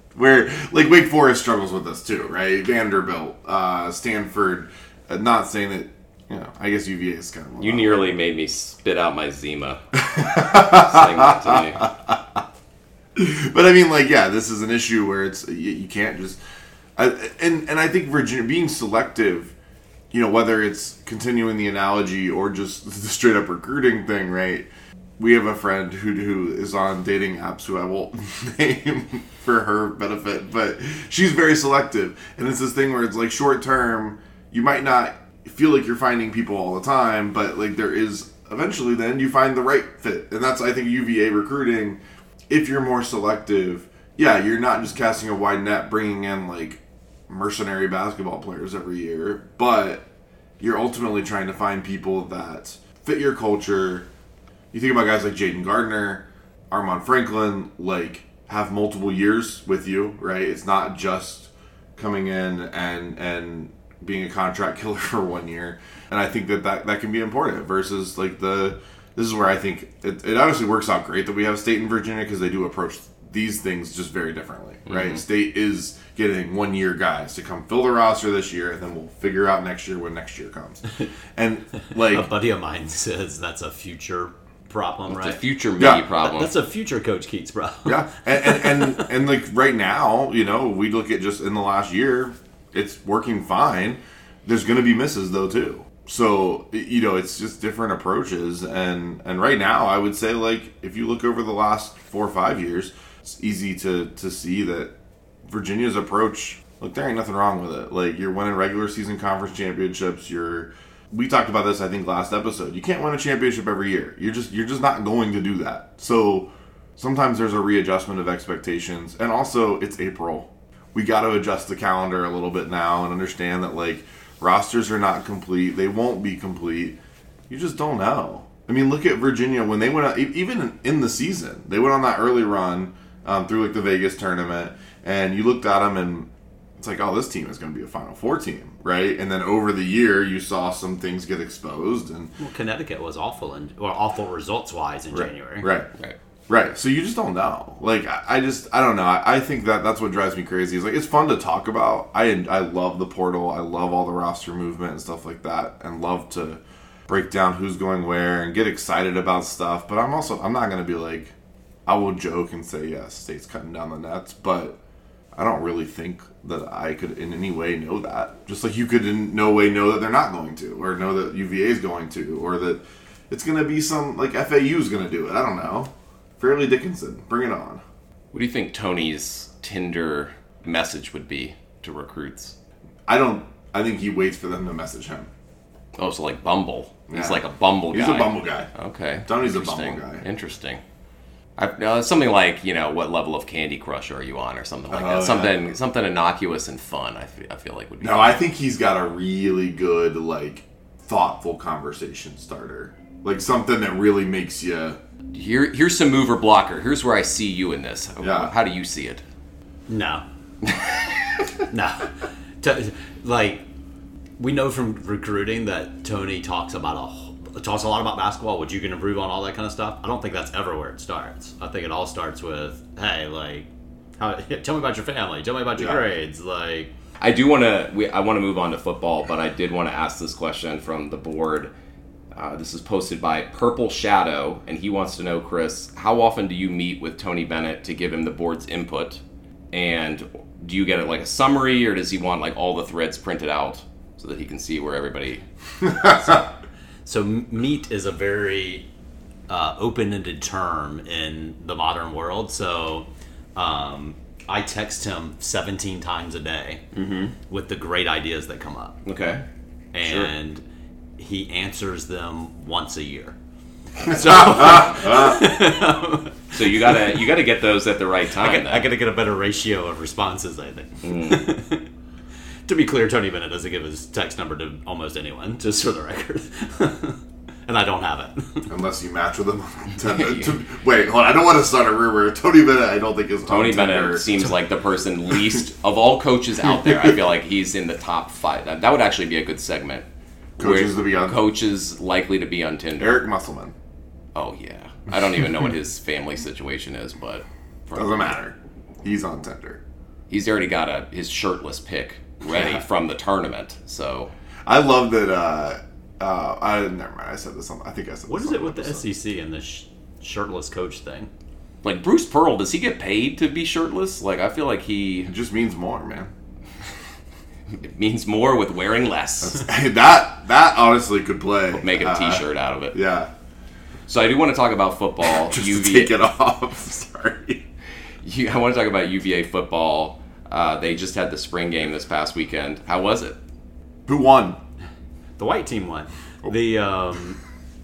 [LAUGHS] where like Wake Forest struggles with this too, right? Vanderbilt, uh, Stanford. Uh, not saying that you know. I guess UVA is kind of you nearly made me spit out my Zima. [LAUGHS] saying that to me. but I mean, like, yeah, this is an issue where it's you, you can't just. I, and and I think Virginia being selective, you know, whether it's continuing the analogy or just [LAUGHS] the straight up recruiting thing, right? We have a friend who who is on dating apps who I won't [LAUGHS] name for her benefit, but she's very selective, and it's this thing where it's like short term, you might not feel like you're finding people all the time, but like there is eventually then you find the right fit, and that's I think UVA recruiting. If you're more selective, yeah, you're not just casting a wide net, bringing in like mercenary basketball players every year, but you're ultimately trying to find people that fit your culture. You think about guys like Jayden Gardner, Armaan Franklin, like have multiple years with you, right? It's not just coming in and and being a contract [LAUGHS] killer for one year. And I think that that, that can be important versus like the this is where I think it, it honestly works out great that we have State and Virginia because they do approach these things just very differently, right? Mm-hmm. State is getting one year guys to come fill the roster this year, and then we'll figure out next year when next year comes. [LAUGHS] And like A buddy of mine [LAUGHS] says that's a future problem, It's right? a future Yeah, problem. That's a future Coach Keatts problem. yeah, and, and and [LAUGHS] and like right now, you know, we look at just in the last year, it's working fine. There's going to be misses though too. So you know, it's just different approaches, and and right now, I would say like if you look over the last four or five years, it's easy to to see that Virginia's approach. Look, there ain't nothing wrong with it. Like you're winning regular season conference championships. You're we talked about this I think last episode. You can't win a championship every year. You're just you're just not going to do that. So sometimes there's a readjustment of expectations and also it's April. We got to adjust the calendar a little bit now and understand that like rosters are not complete. They won't be complete. You just don't know. I mean, look at Virginia when they went out, even in the season. They went on that early run um, through like the Vegas tournament, and you looked at them and it's like, oh, this team is going to be a Final Four team, right? And then over the year, you saw some things get exposed, and Well, Connecticut was awful and or awful results wise in January. right, right. Right. So you just don't know. Like I, I just I don't know. I, I think that that's what drives me crazy. Is like it's fun to talk about. I I love the portal. I love all the roster movement and stuff like that, and love to break down who's going where and get excited about stuff. But I'm also I'm not gonna be like I will joke and say yes, state's cutting down the nets, but I don't really think that I could in any way know that. Just like you could in no way know that they're not going to, or know that UVA is going to, or that it's going to be some like FAU is going to do it. I don't know. Fairleigh Dickinson, bring it on. What do you think Tony's Tinder message would be to recruits? I don't. I think he waits for them to message him. Oh, so like Bumble. He's like a Bumble He's guy. a Bumble guy. Okay. Tony's a Bumble guy. Interesting. I, uh, something like you know what level of Candy Crush are you on or something like Oh, that. yeah. Something something innocuous and fun. I feel, I feel like would be. No, I think he's got a really good, like, thoughtful conversation starter. Like something that really makes you. Here here's some mover blocker. Here's where I see you in this. Yeah. How do you see it? No. [LAUGHS] no. T- like we know from recruiting that Tony talks about a wh- talks a lot about basketball, what you can improve on, all that kind of stuff. I don't think that's ever where it starts. I think it all starts with, hey, like, how, [LAUGHS] tell me about your family, tell me about your Yeah. grades, like. I do want to. I want to move on to football, but I did want to ask this question from the board. Uh, this is posted by Purple Shadow, and he wants to know, Kris, how often do you meet with Tony Bennett to give him the board's input? And do you get it like a summary, or does he want like all the threads printed out so that he can see where everybody? [LAUGHS] So m- meet is a very uh, open-ended term in the modern world. So um, I text him 17 times a day with the great ideas that come up, Okay. and he answers them once a year. [LAUGHS] [LAUGHS] So you gotta you gotta get those at the right time. I, got, I gotta get a better ratio of responses, I think. [LAUGHS] to be clear, Tony Bennett doesn't give his text number to almost anyone, just for the record. [LAUGHS] and I don't have it. [LAUGHS] Unless you match with him. on [LAUGHS] Tinder. To- Wait, hold on. I don't want to start a rumor. Tony Bennett, I don't think is Tony on Bennett Tinder. seems like the person least of all coaches out there. I feel like he's in the top five. That, that would actually be a good segment. Coaches Where- to be on- coaches likely to be on Tinder. Eric Musselman. Oh yeah, I don't even know what his family situation is, but from- Doesn't matter. He's on Tinder. he's already got a his shirtless pic ready Yeah. from the tournament. So I love that. Uh, uh, I never mind. I said this on. I think I said. What this is on it with the episode. SEC and the sh- shirtless coach thing? like Bruce Pearl, does he get paid to be shirtless? Like I feel like he It just means more, man. [LAUGHS] it means more with wearing less. that that honestly could play. Make a Uh, T-shirt out of it. Yeah. So I do want to talk about football. [LAUGHS] Just UVA to take it off. [LAUGHS] Sorry. You- I want to talk about UVA football. Uh, they just had the spring game this past weekend. How was it? Who won? The white team won. The um,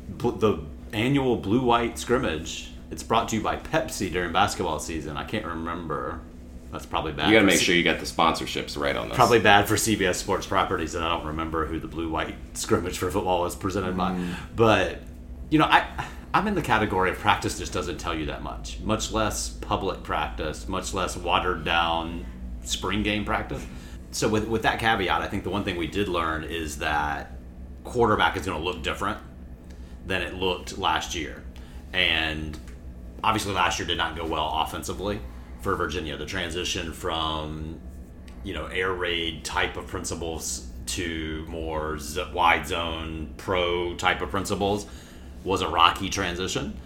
bl- the annual blue white scrimmage. It's brought to you by Pepsi during basketball season. I can't remember That's probably bad. You got to make C- sure you got the sponsorships right on this. Probably bad for CBS Sports Properties, and I don't remember who the blue white scrimmage for football was presented by. But you know, I I'm in the category of practice just doesn't tell you that much. Much less public practice, much less watered down spring game practice. So with with that caveat, I think the one thing we did learn is that quarterback is going to look different than it looked last year, and obviously last year did not go well offensively for Virginia. The transition from you know air raid type of principles to more wide zone pro type of principles was a rocky transition.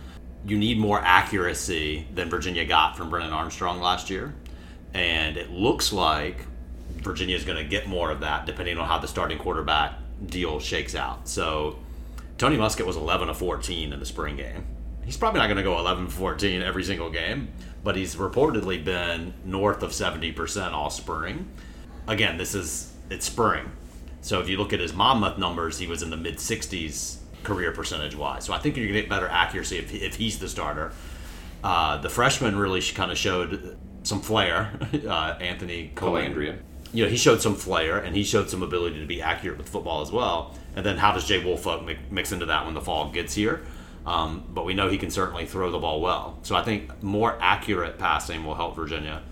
You need more accuracy than Virginia got from Brennan Armstrong last year, and it looks like Virginia is going to get more of that depending on how the starting quarterback deal shakes out. So Tony Muskett was 11 of 14 in the spring game. He's probably not going to go 11 of 14 every single game, but he's reportedly been north of 70% all spring. Again, this is it's spring. So if you look at his Monmouth numbers, he was in the mid 60s career percentage wise. So I think you're going to get better accuracy if, if he's the starter. Uh, the freshman really kind of showed some flair. [LAUGHS] Uh, Anthony Colandrea. you know, he showed some flair and he showed some ability to be accurate with football as well. And then how does Jay Woolfolk mi- mix into that when the fall gets here? Um, but we know he can certainly throw the ball well. So I think more accurate passing will help Virginia.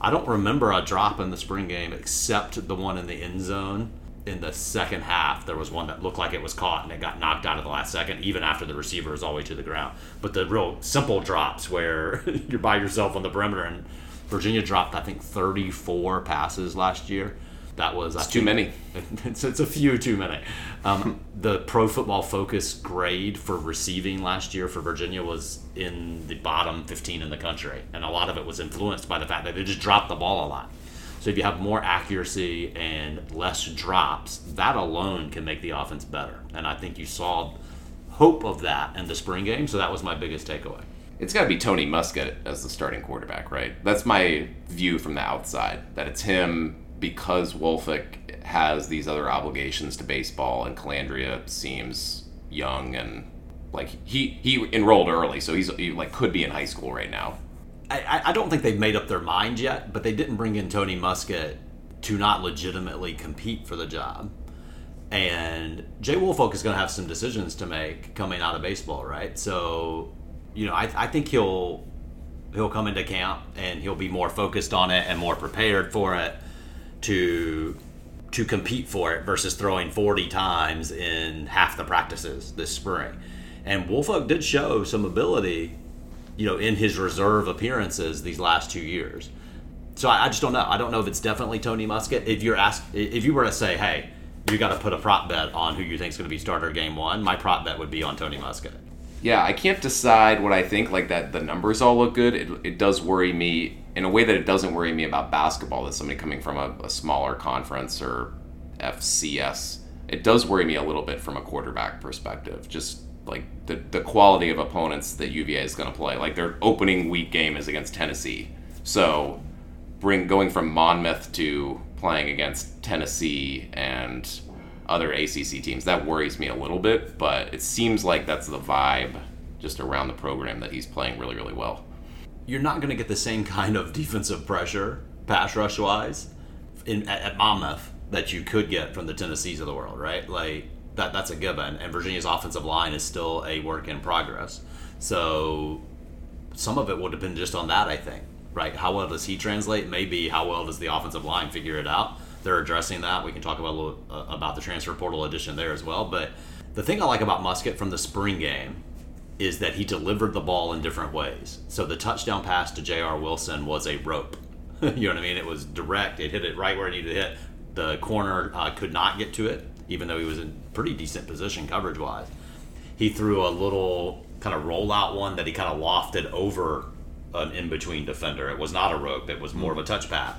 I don't remember a drop in the spring game except the one in the end zone in the second half. There was one that looked like it was caught and it got knocked out at the last second, even after the receiver was all the way to the ground. But the real simple drops where [LAUGHS] you're by yourself on the perimeter and Virginia dropped, I think, 34 passes last year. That was I It's too think- many. [LAUGHS] It's, it's a few too many. Um, the Pro Football Focus grade for receiving last year for Virginia was in the bottom 15 in the country, and a lot of it was influenced by the fact that they just dropped the ball a lot. So if you have more accuracy and less drops, that alone can make the offense better. And I think you saw hope of that in the spring game. So that was my biggest takeaway. It's got to be Tony Muskett as the starting quarterback, right? That's my view from the outside. That it's him because Woolfolk has these other obligations to baseball, and Colandrea seems young and like he he enrolled early, so he's he like could be in high school right now. I, I- don't think they've made up their mind yet, but they didn't bring in Tony Muskett to not legitimately compete for the job. And Jay Woolfolk is going to have some decisions to make coming out of baseball, right? So, you know, I, I think he'll he'll come into camp and he'll be more focused on it and more prepared for it to to compete for it versus throwing 40 times in half the practices this spring. And Woolfolk did show some ability you know, in his reserve appearances these last two years. So I, I just don't know. I don't know if it's definitely Tony Muskett. If you're asked, if you were to say, hey, you got to put a prop bet on who you think is going to be starter game one, my prop bet would be on Tony Muskett. Yeah, I can't decide what I think. Like that, the numbers all look good. It, it does worry me in a way that it doesn't worry me about basketball. That somebody coming from a, a smaller conference or FCS, it does worry me a little bit from a quarterback perspective. Just like the the quality of opponents that UVA is going to play. Like their opening week game is against Tennessee, so bring going from Monmouth to playing against Tennessee and other ACC teams. That worries me a little bit, but it seems like that's the vibe just around the program that he's playing really, really well. You're not going to get the same kind of defensive pressure, pass rush wise, in at, at Monmouth that you could get from the Tennessees of the world, right? Like that that's a given. And Virginia's offensive line is still a work in progress. So some of it will depend just on that, I think. Right? How well does he translate? Maybe how well does the offensive line figure it out? They're addressing that. We can talk about a little uh, about the transfer portal addition there as well. But the thing I like about Muskett from the spring game is that he delivered the ball in different ways. So the touchdown pass to J.R. Wilson was a rope. [LAUGHS] you know what I mean? It was direct. It hit it right where it needed to hit. The corner uh, could not get to it, even though he was in pretty decent position coverage wise. He threw a little kind of rollout one that he kind of lofted over an in between defender. It was not a rope, it was more of a touch pass.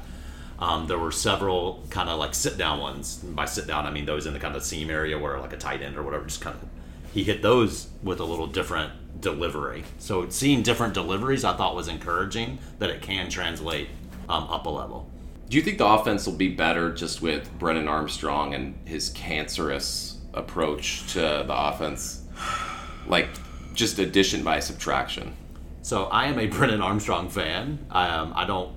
Um, there were several kind of like sit down ones. By sit down, I mean those in the kind of seam area where like a tight end or whatever just kind of he hit those with a little different delivery. So seeing different deliveries, I thought was encouraging that it can translate um, up a level. Do you think the offense will be better just with Brennan Armstrong and his cancerous approach to the offense? Like just addition by subtraction. So I am a [LAUGHS] Brennan Armstrong fan. Um, I don't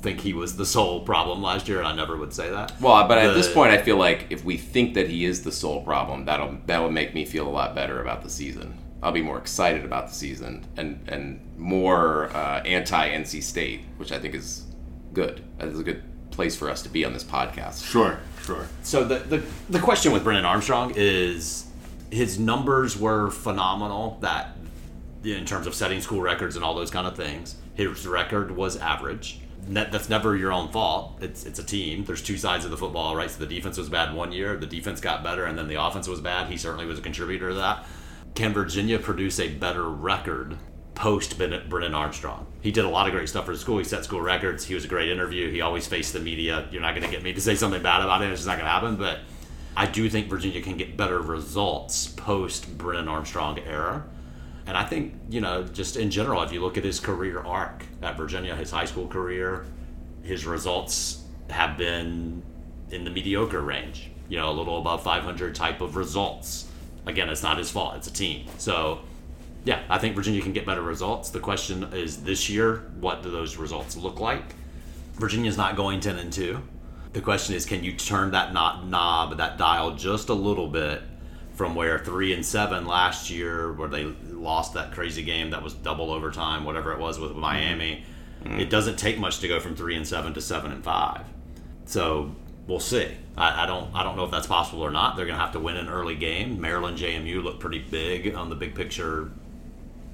think he was the sole problem last year, and I never would say that. Well, but at this point, I feel like if we think that he is the sole problem, that'll that will make me feel a lot better about the season. I'll be more excited about the season and and more uh, anti NC State, which I think is good. That is a good place for us to be on this podcast. Sure, sure. So the, the the question with Brennan Armstrong is his numbers were phenomenal that in terms of setting school records and all those kind of things. His record was average. Ne- that's never your own fault. It's it's a team. There's two sides of the football, right? So the defense was bad one year, the defense got better, and then the offense was bad. He certainly was a contributor to that. Can Virginia produce a better record post Brennan Armstrong? He did a lot of great stuff for school. He set school records. He was a great interview. He always faced the media. You're not going to get me to say something bad about him. It's just not going to happen. But I do think Virginia can get better results post Brennan Armstrong era. And I think, you know, just in general, if you look at his career arc at Virginia, his high school career, his results have been in the mediocre range, you know, a little above 500 type of results. Again, it's not his fault, it's a team. So, yeah, I think Virginia can get better results. The question is this year, what do those results look like? Virginia's not going 10 and 2. The question is, can you turn that knob, that dial just a little bit from where 3 and 7 last year, where they lost that crazy game that was double overtime, whatever it was with Miami? It doesn't take much to go from 3 and 7 to 7 and 5. So we'll see. I, I don't I don't know if that's possible or not. They're going to have to win an early game. Maryland JMU look pretty big on the big picture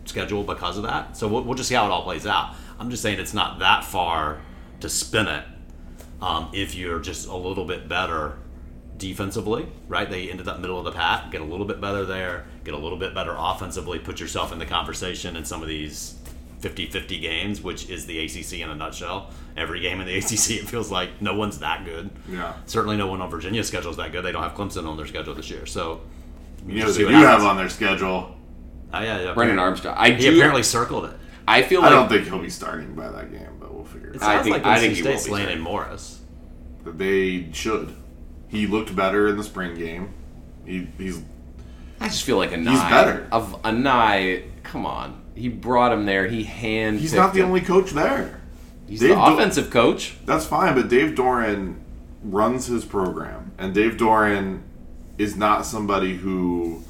schedule because of that. So we'll, we'll just see how it all plays out. I'm just saying it's not that far to spin it um, if you're just a little bit better defensively, right? They ended up middle of the pack, get a little bit better there, get a little bit better offensively, put yourself in the conversation in some of these 50 50 games, which is the ACC in a nutshell. Every game in the [LAUGHS] ACC, it feels like no one's that good. Yeah. Certainly, no one on Virginia's schedule is that good. They don't have Clemson on their schedule this year. So, You know, they do what have on their schedule. Oh, yeah, yeah. Brennan Armstrong. I He do. apparently circled it. I feel I don't think he'll be starting by that game, but we'll figure it It out. I sounds think- like I think NC he will State's be Landon starting. Morris. They should. He looked better in the spring game. He, he's I just feel like a He's better. Of a Nye. Come on. He brought him there. He hand. he's not the only coach there. He's Dave the offensive coach. That's fine, but Dave Doeren runs his program, and Dave Doeren is not somebody who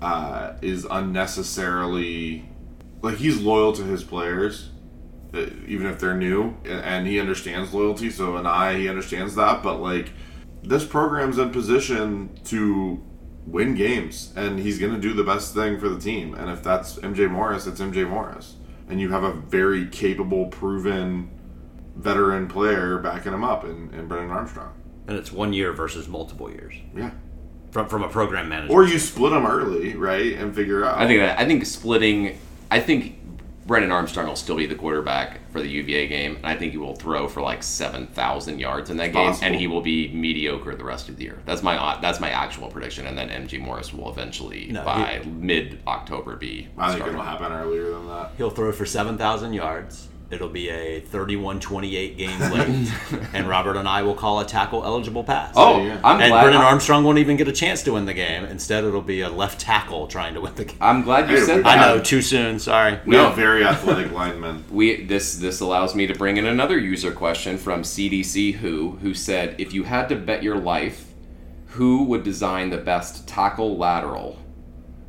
uh, is unnecessarily like he's loyal to his players, uh, even if they're new, and he understands loyalty. So, and I, he understands that, but like this program's in position to win games, and he's going to do the best thing for the team. And if that's MJ Morris, it's MJ Morris, and you have a very capable, proven veteran player backing him up in, in Brennan Armstrong. And it's one year versus multiple years Yeah. from from a program manager. Or you split them early, right, and figure out. I think that I think splitting. I think Brennan Armstrong will still be the quarterback for the UVA game, and I think he will throw for like seven thousand yards in that It's game, possible. and he will be mediocre the rest of the year. That's my that's my actual prediction, and then MG Morris will eventually No, by mid October be. I think starting. it'll happen earlier than that. He'll throw for 7,000 yards. It'll be a 31-28 game late, [LAUGHS] and Robert Anae will call a tackle eligible pass. Oh, Yeah. I'm and glad. Brennan I'm, Armstrong won't even get a chance to win the game. Instead, it'll be a left tackle trying to win the game. I'm glad you said that. I know, too soon. Sorry. We No. have very athletic linemen. [LAUGHS] We this this allows me to bring in another user question from CDC Who who said if you had to bet your life, who would design the best tackle lateral?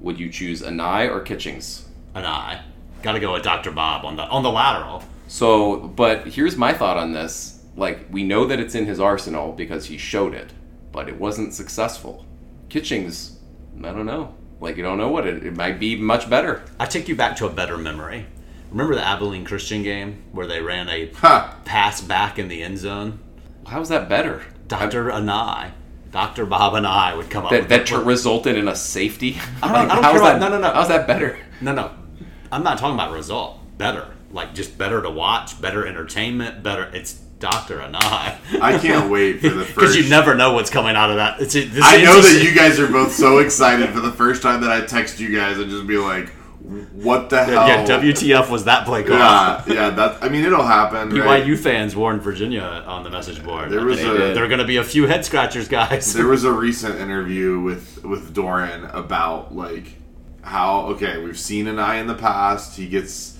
Would you choose Anae or Kitchings? And I got to go with Dr. Bob on the on the lateral. So, but here's my thought on this. Like we know that it's in his arsenal because he showed it, but it wasn't successful. Kitchings, I don't know. Like you don't know what it. It might be much better. I take you back to a better memory. Remember the Abilene Christian game where they ran a Ha! pass back in the end zone? How's that better? Dr. Anae, Dr. Bob and I would come up That with that resulted in a safety. I don't- I don't care that, about- no, no, no. How's that better? No, no. I'm not talking about result. Better. Like just better to watch, better entertainment, better. It's Dr. Anae. I can't wait for the [LAUGHS] first. Because you never know what's coming out of that. It's, this I know that you guys are both so excited for the first time that I text you guys and just be like, "What the hell?" Yeah, WTF was that play call? Yeah, yeah. That I mean, it'll happen. Right? BYU fans warned Virginia on the message board. There was a- there are going to be a few head scratchers, guys. There was a [LAUGHS] recent interview with with Doeren about like how okay we've seen an eye in the past. He gets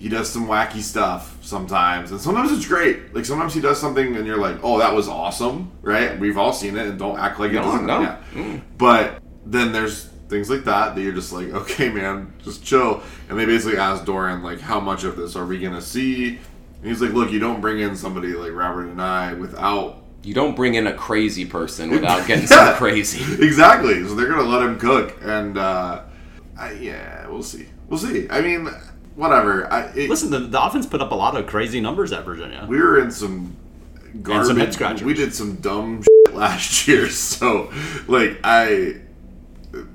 he does some wacky stuff sometimes, and sometimes it's great. Like sometimes he does something, and you're like, "Oh, that was awesome!" Right? We've all seen it, and don't act like it No, doesn't. no. Yeah. Mm. But then there's things like that that you're just like, "Okay, man, just chill." And they basically asked Doeren like, "How much of this are we gonna see?" And he's like, "Look, you don't bring in somebody like Robert Anae without You don't bring in a crazy person [LAUGHS] without getting some crazy. [LAUGHS] exactly. So they're gonna let him cook, and uh, I, yeah, we'll see. We'll see. I mean, whatever. I, it, Listen, the, the offense put up a lot of crazy numbers at Virginia. we were in some garbage. some head scratchers. we did some dumb [LAUGHS] shit last year, [LAUGHS] so like I,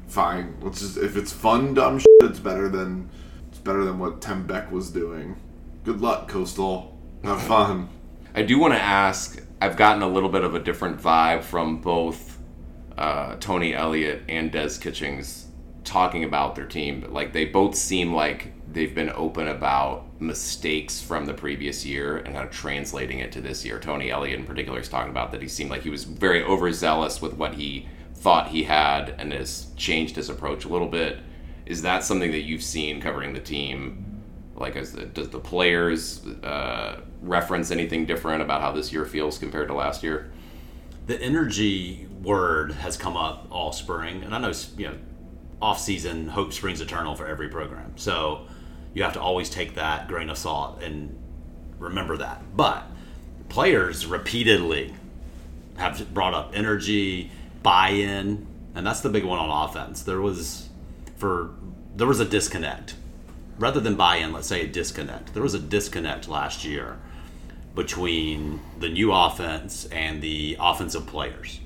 fine. Let's just if it's fun dumb shit, it's better than it's better than what Tim Beck was doing. Good luck, Coastal. Have [LAUGHS] fun. I do want to ask. I've gotten a little bit of a different vibe from both uh, Tony Elliott and Des Kitchings talking about their team. Like they both seem like they've been open about mistakes from the previous year and kind of translating it to this year. Tony Elliott, in particular, is talking about that he seemed like he was very overzealous with what he thought he had and has changed his approach a little bit. Is that something that you've seen covering the team? Like, as the, does the players uh, reference anything different about how this year feels compared to last year? the energy word has come up all spring, and I know you know off season hope springs eternal for every program. So you have to always take that grain of salt and remember that. But players repeatedly have brought up energy, buy-in, and that's the big one on offense. There was for there was a disconnect. Rather than buy-in, let's say a disconnect. There was a disconnect last year between the new offense and the offensive players.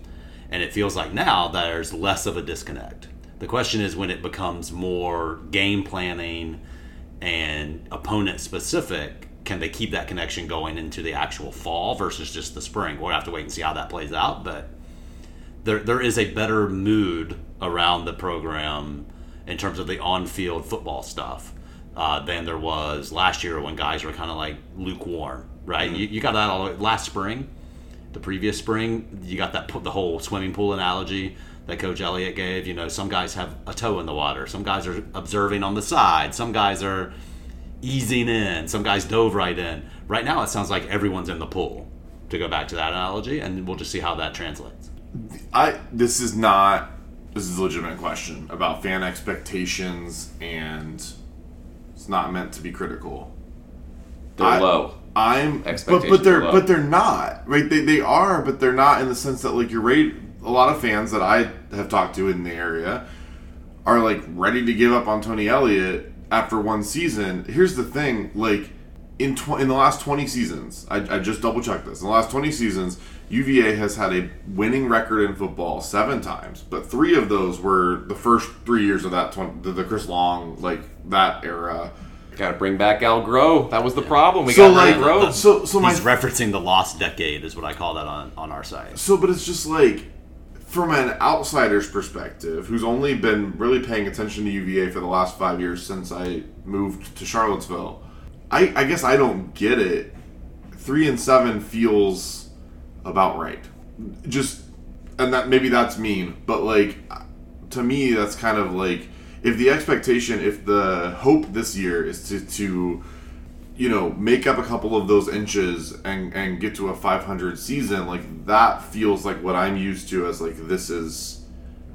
And it feels like now there's less of a disconnect. The question is when it becomes more game planning and opponent specific, can they keep that connection going into the actual fall versus just the spring? We'll have to wait and see how that plays out. But there, there is a better mood around the program in terms of the on field football stuff uh, than there was last year when guys were kind of like lukewarm, right? You, you got that all last spring, the previous spring, you got that the whole swimming pool analogy that Coach Elliott gave. You know, some guys have a toe in the water, some guys are observing on the side, some guys are easing in, some guys dove right in. Right now, it sounds like everyone's in the pool. To go back to that analogy, and we'll just see how that translates. I this is not this is a legitimate question about fan expectations and it's not meant to be critical. They're I- low. I'm but, Expectations but they're are low. but they're not right. They, they are, but they're not in the sense that like you're ready. A lot of fans that I have talked to in the area are like ready to give up on Tony Elliott after one season. Here's the thing, like in tw- in the last 20 seasons, I, I just double checked this. In the last 20 seasons, UVA has had a winning record in football seven times, but three of those were the first three years of that 20, the, the Chris Long like that era. Got to bring back Al Groh. That was the problem. We So got like, Al Groh. so so my He's referencing the lost decade, is what I call that on, on our site. So, but it's just like, from an outsider's perspective, who's only been really paying attention to UVA for the last five years since I moved to Charlottesville, I, I guess I don't get it. Three and seven feels about right. Just, and that maybe that's mean, but like, to me, that's kind of like if the expectation, if the hope this year is to to you know, make up a couple of those inches and and get to a 500 season, like that feels like what I'm used to as like this is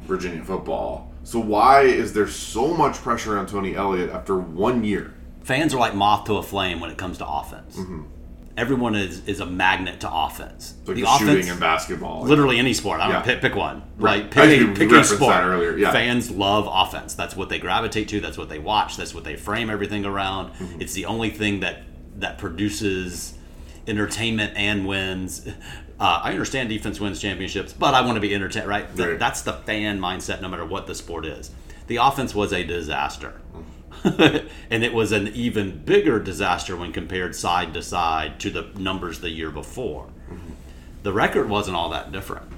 Virginia football. So why is there so much pressure on Tony Elliott after one year? Fans are like moth to a flame when it comes to offense. Mm-hmm. Everyone is, is a magnet to offense. Like the offense, shooting in basketball. literally any sport. I don't Yeah. pick, pick one. Right. Like pick, a, pick a sport. earlier, yeah. Fans love offense. That's what they gravitate to. That's what they watch. That's what they frame everything around. Mm-hmm. It's the only thing that that produces entertainment and wins. Uh, I understand defense wins championships, but I want to be entertained. Right? Right. That's the fan mindset, no matter what the sport is. The offense was a disaster. Mm-hmm. [LAUGHS] and it was an even bigger disaster when compared side to side to the numbers the year before. The record wasn't all that different,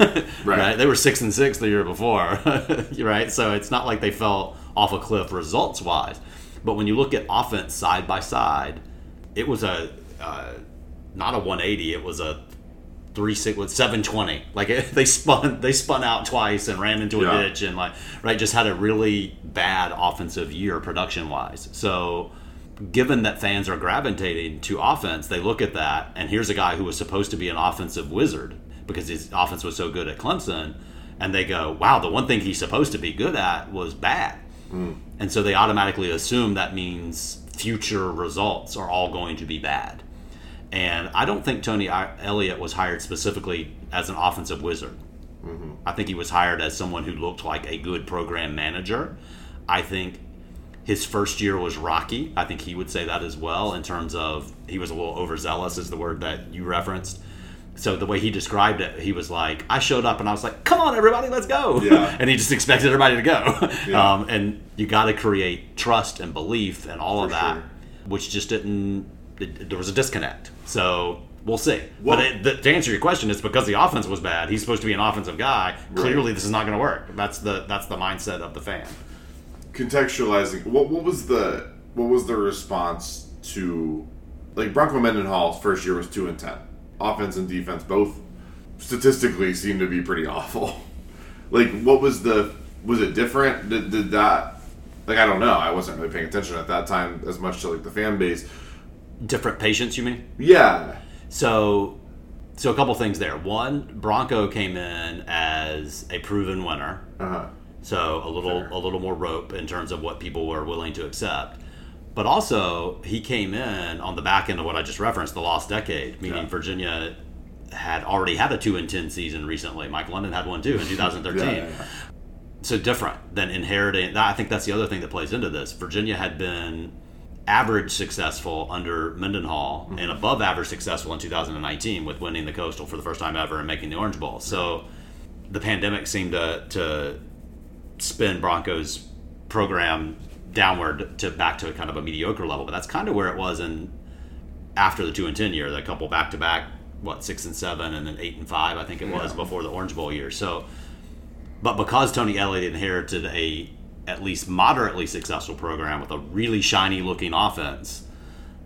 [LAUGHS] right. They were six and six the year before, [LAUGHS] right? So it's not like they fell off a cliff results wise. But when you look at offense side by side, it was a uh, not a 180. It was a three six with 720. Like it, [LAUGHS] they spun they spun out twice and ran into a Yeah. ditch and like right just had a really bad offensive year production wise. So given that fans are gravitating to offense, they look at that, and here's a guy who was supposed to be an offensive wizard because his offense was so good at Clemson, and they go, wow, the one thing he's supposed to be good at was bad. Hmm. And so they automatically assume that means future results are all going to be bad. And I don't think Tony Elliott was hired specifically as an offensive wizard. I think he was hired as someone who looked like a good program manager. I think his first year was rocky. I think he would say that as well in terms of he was a little overzealous, is the word that you referenced. So the way he described it, he was like, I showed up and I was like, come on, everybody, let's go. Yeah. [LAUGHS] and he just expected everybody to go. Yeah. [LAUGHS] Um, and you got to create trust and belief and all of that, sure. which just didn't, it, there was a disconnect. So we'll see. Well- but it, the, to answer your question, it's because the offense was bad. He's supposed to be an offensive guy. Clearly, this is not going to work. That's the that's the mindset of the fan. contextualizing what what was the what was the response to like Bronco Mendenhall's first year was two and ten. Offense and defense both statistically seem to be pretty awful. [LAUGHS] Like what was the was it different? Did, did that like I don't know. I wasn't really paying attention at that time as much to like the fan base. Different patients, you mean? Yeah. So, so a couple things there. One, Bronco came in as a proven winner, Uh-huh. so a little Fair. a little more rope in terms of what people were willing to accept. But also, he came in on the back end of what I just referenced, the lost decade, meaning Yeah. Virginia had already had a two and ten season recently. Mike London had one too in [LAUGHS] 2013 Yeah, yeah, so different than inheriting. I think that's the other thing that plays into this. Virginia had been average successful under Mendenhall mm-hmm. and above average successful in 2019 with winning the Coastal for the first time ever and making the Orange Bowl. So the pandemic seemed to to spin Broncos program downward to back to a kind of a mediocre level. But that's kind of where it was in after the two and ten year, the couple back to back, what six and seven, and then eight and five, I think it was Yeah. before the Orange Bowl year. So, but because Tony Elliott inherited a at least moderately successful program with a really shiny looking offense,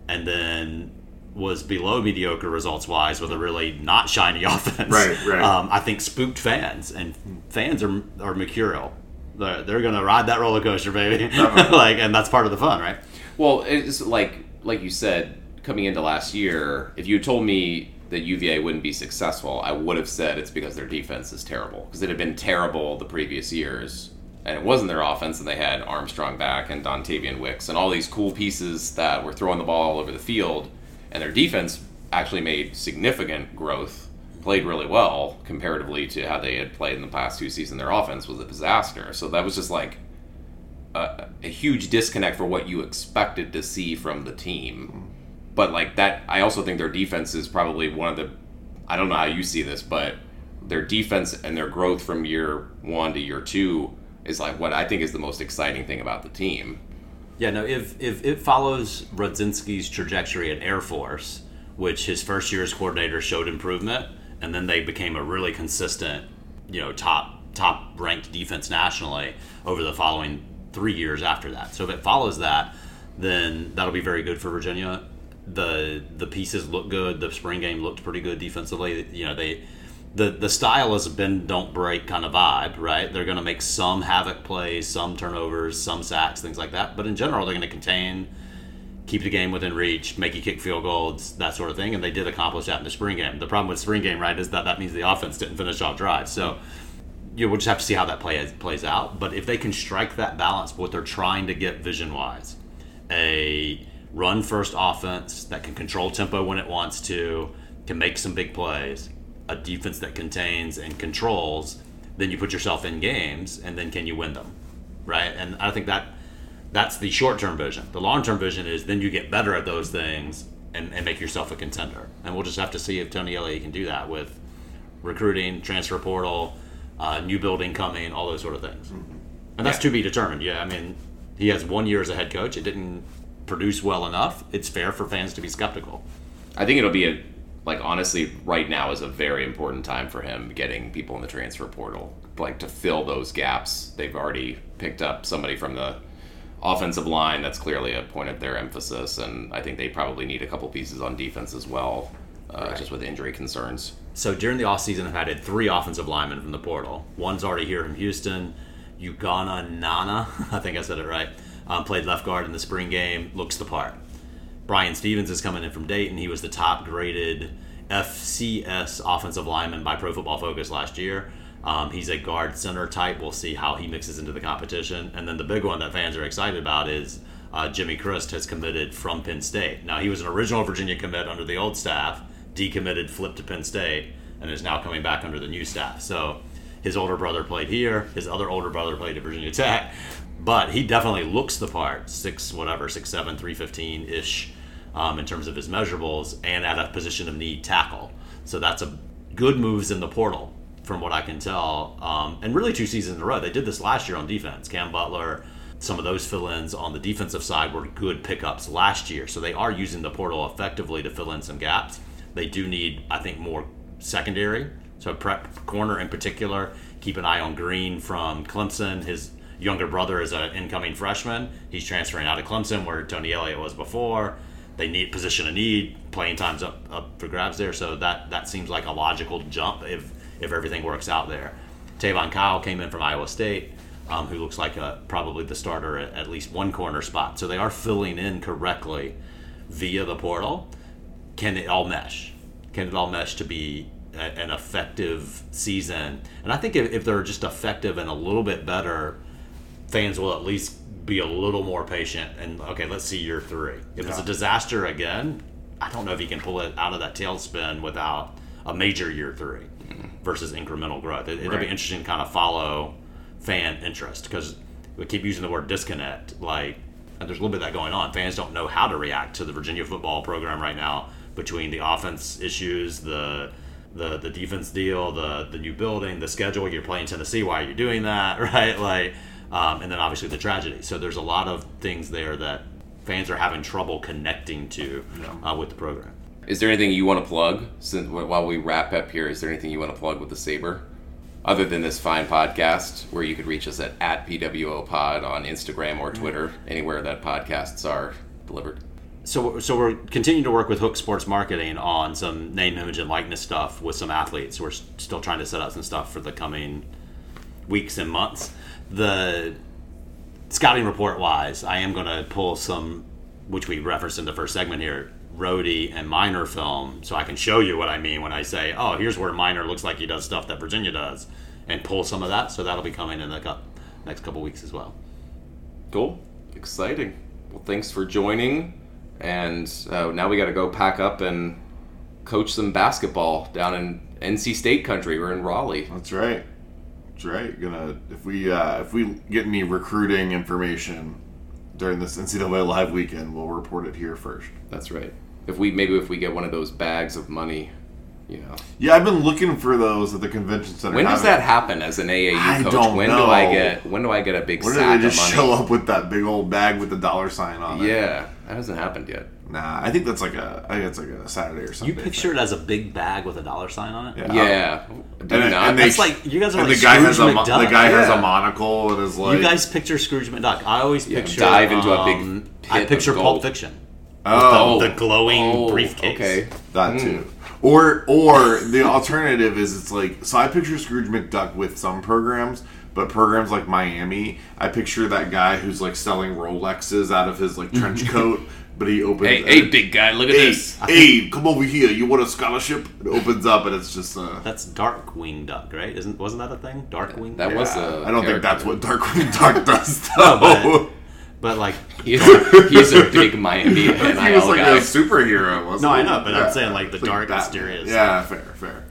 and then was below mediocre results wise with a really not shiny [LAUGHS] offense. Right, right. Um, I think spooked fans, and fans are are mercurial. They're, they're gonna ride that roller coaster, baby. [LAUGHS] like, and that's part of the fun, right? Well, it's like like you said, coming into last year, if you told me that UVA wouldn't be successful, I would have said it's because their defense is terrible. Because it had been terrible the previous years, and it wasn't their offense, and they had Armstrong back and Dontayvion Wicks and all these cool pieces that were throwing the ball all over the field, and their defense actually made significant growth, played really well comparatively to how they had played in the past two seasons. Their offense was a disaster, so that was just like a, a huge disconnect for what you expected to see from the team. But like that, I also think their defense is probably one of the. I don't know how you see this, but their defense and their growth from year one to year two is like what I think is the most exciting thing about the team. Yeah, no. If if it follows Rudzinski's trajectory at Air Force, which his first year as coordinator showed improvement, and then they became a really consistent, you know, top top ranked defense nationally over the following three years after that. So if it follows that, then that'll be very good for Virginia. The the pieces look good. The spring game looked pretty good defensively. You know they. The, the style is a bend don't break kind of vibe, right? They're going to make some havoc plays, some turnovers, some sacks, things like that. But in general, they're going to contain, keep the game within reach, make you kick field goals, that sort of thing. And they did accomplish that in the spring game. The problem with spring game, right, is that that means the offense didn't finish off drives. So you we'll just have to see how that play plays out. But if they can strike that balance, what they're trying to get vision wise, a run first offense that can control tempo when it wants to, can make some big plays, a defense that contains and controls, then you put yourself in games, and then can you win them, right? And I think that that's the short term vision. The long term vision is then you get better at those things and, and make yourself a contender. And we'll just have to see if Tony Elliott can do that with recruiting, transfer portal, uh, new building coming, all those sort of things. And that's to be determined. Yeah, I mean, he has one year as a head coach. It didn't produce well enough. It's fair for fans to be skeptical. I think it'll be a like honestly right now is a very important time for him getting people in the transfer portal like to fill those gaps. They've already picked up somebody from the offensive line that's clearly a point of their emphasis and I think they probably need a couple pieces on defense as well uh, Right. just with injury concerns. So during the offseason, I've added three offensive linemen from the portal. One's already here from Houston. Ugonna Nnanna, [LAUGHS] I think I said it right, um, played left guard in the spring game, looks the part. Brian Stevens is coming in from Dayton. He was the top graded FCS offensive lineman by Pro Football Focus last year. Um, he's a guard center type. We'll see how he mixes into the competition. And then the big one that fans are excited about is uh, Jimmy Christ has committed from Penn State. Now, he was an original Virginia commit under the old staff, decommitted, flipped to Penn State, and is now coming back under the new staff. So his older brother played here, his other older brother played at Virginia Tech, but he definitely looks the part six, whatever, six seven three fifteen ish um, in terms of his measurables, and at a position of need tackle. So that's a good moves in the portal from what I can tell. Um, and really, two seasons in a row. They did this last year on defense. Cam Butler, some of those fill ins on the defensive side were good pickups last year. So they are using the portal effectively to fill in some gaps. They do need, I think, more secondary. So, prep corner in particular, keep an eye on Green from Clemson. His younger brother is an incoming freshman. He's transferring out of Clemson, where Tony Elliott was before. They need position of need, playing times up, up for grabs there. So that that seems like a logical jump if if everything works out there. Tavon Kyle came in from Iowa State, um, who looks like a, probably the starter at, at least one corner spot. So they are filling in correctly via the portal. Can it all mesh? Can it all mesh to be a, an effective season? And I think if, if they're just effective and a little bit better, fans will at least be a little more patient and okay, let's see year three. If it's a disaster again, I don't know if he can pull it out of that tailspin without a major year three mm-hmm. versus incremental growth. It, will be interesting to kind of follow fan interest because we keep using the word disconnect. Like, and there's a little bit of that going on. Fans don't know how to react to the Virginia football program right now between the offense issues, the the the defense deal, the the new building, the schedule. You're playing Tennessee. Why are you doing that? [LAUGHS] Right? Like, um, and then obviously the tragedy. So there's a lot of things there that fans are having trouble connecting to uh, with the program. Is there anything you want to plug since while we wrap up here? Is there anything you want to plug with the Sabre, other than this fine podcast, where you could reach us at at pwo pod on Instagram or Twitter, anywhere that podcasts are delivered. so so we're continuing to work with Hook Sports Marketing on some name, image, and likeness stuff with some athletes. We're still trying to set up some stuff for the coming weeks and months. The scouting report wise, I am going to pull some, which we referenced in the first segment here, Rohde and Minor film, so I can show you what I mean when I say, oh, here's where Minor looks like he does stuff that Virginia does, and pull some of that. So that'll be coming in the cou- next couple weeks as well. Cool, exciting. Well, thanks for joining, and uh, now we got to go pack up and coach some basketball down in NC State country. We're in Raleigh. That's right. That's right. Gonna if we uh, if we get any recruiting information during this NCAA live weekend, we'll report it here first. That's right. If we maybe if we get one of those bags of money, you know. Yeah, I've been looking for those at the convention center. When does that happen as an AAU I coach? don't when do I get when do I get a big When did sack they just show up with that big old bag with the dollar sign on it? Yeah, that hasn't happened yet. Nah, I think that's like a. I think it's like a Saturday or something. You picture it as a big bag with a dollar sign on it? Yeah. Yeah, do And, not? and they, That's like- you guys are and like the guy has a Scrooge mo- McDuck. the guy has a monocle and is like you guys picture Scrooge McDuck. I always Yeah, picture dive into a big um, pit I of picture gold. Pulp Fiction. oh the glowing oh, briefcase. Okay, that too. Or or the alternative is it's like so I picture Scrooge McDuck with some programs, but programs like Miami, I picture that guy who's like selling Rolexes out of his like trench [LAUGHS] coat, but he opens Hey, hey, big guy, look at Hey, this. [LAUGHS] hey, come over here. You want a scholarship? It opens up and it's just uh That's Darkwing Duck, right? Isn't wasn't that a thing? Darkwing. That Duck? was yeah, a I don't think that's character. what Darkwing Duck does [LAUGHS] though. but- But like, [LAUGHS] He's, he's a big Miami NIL he was like guy. a superhero, wasn't No, he? I know, but I'm saying, like, the It's dark, Batman. mysterious- Yeah, fair, fair.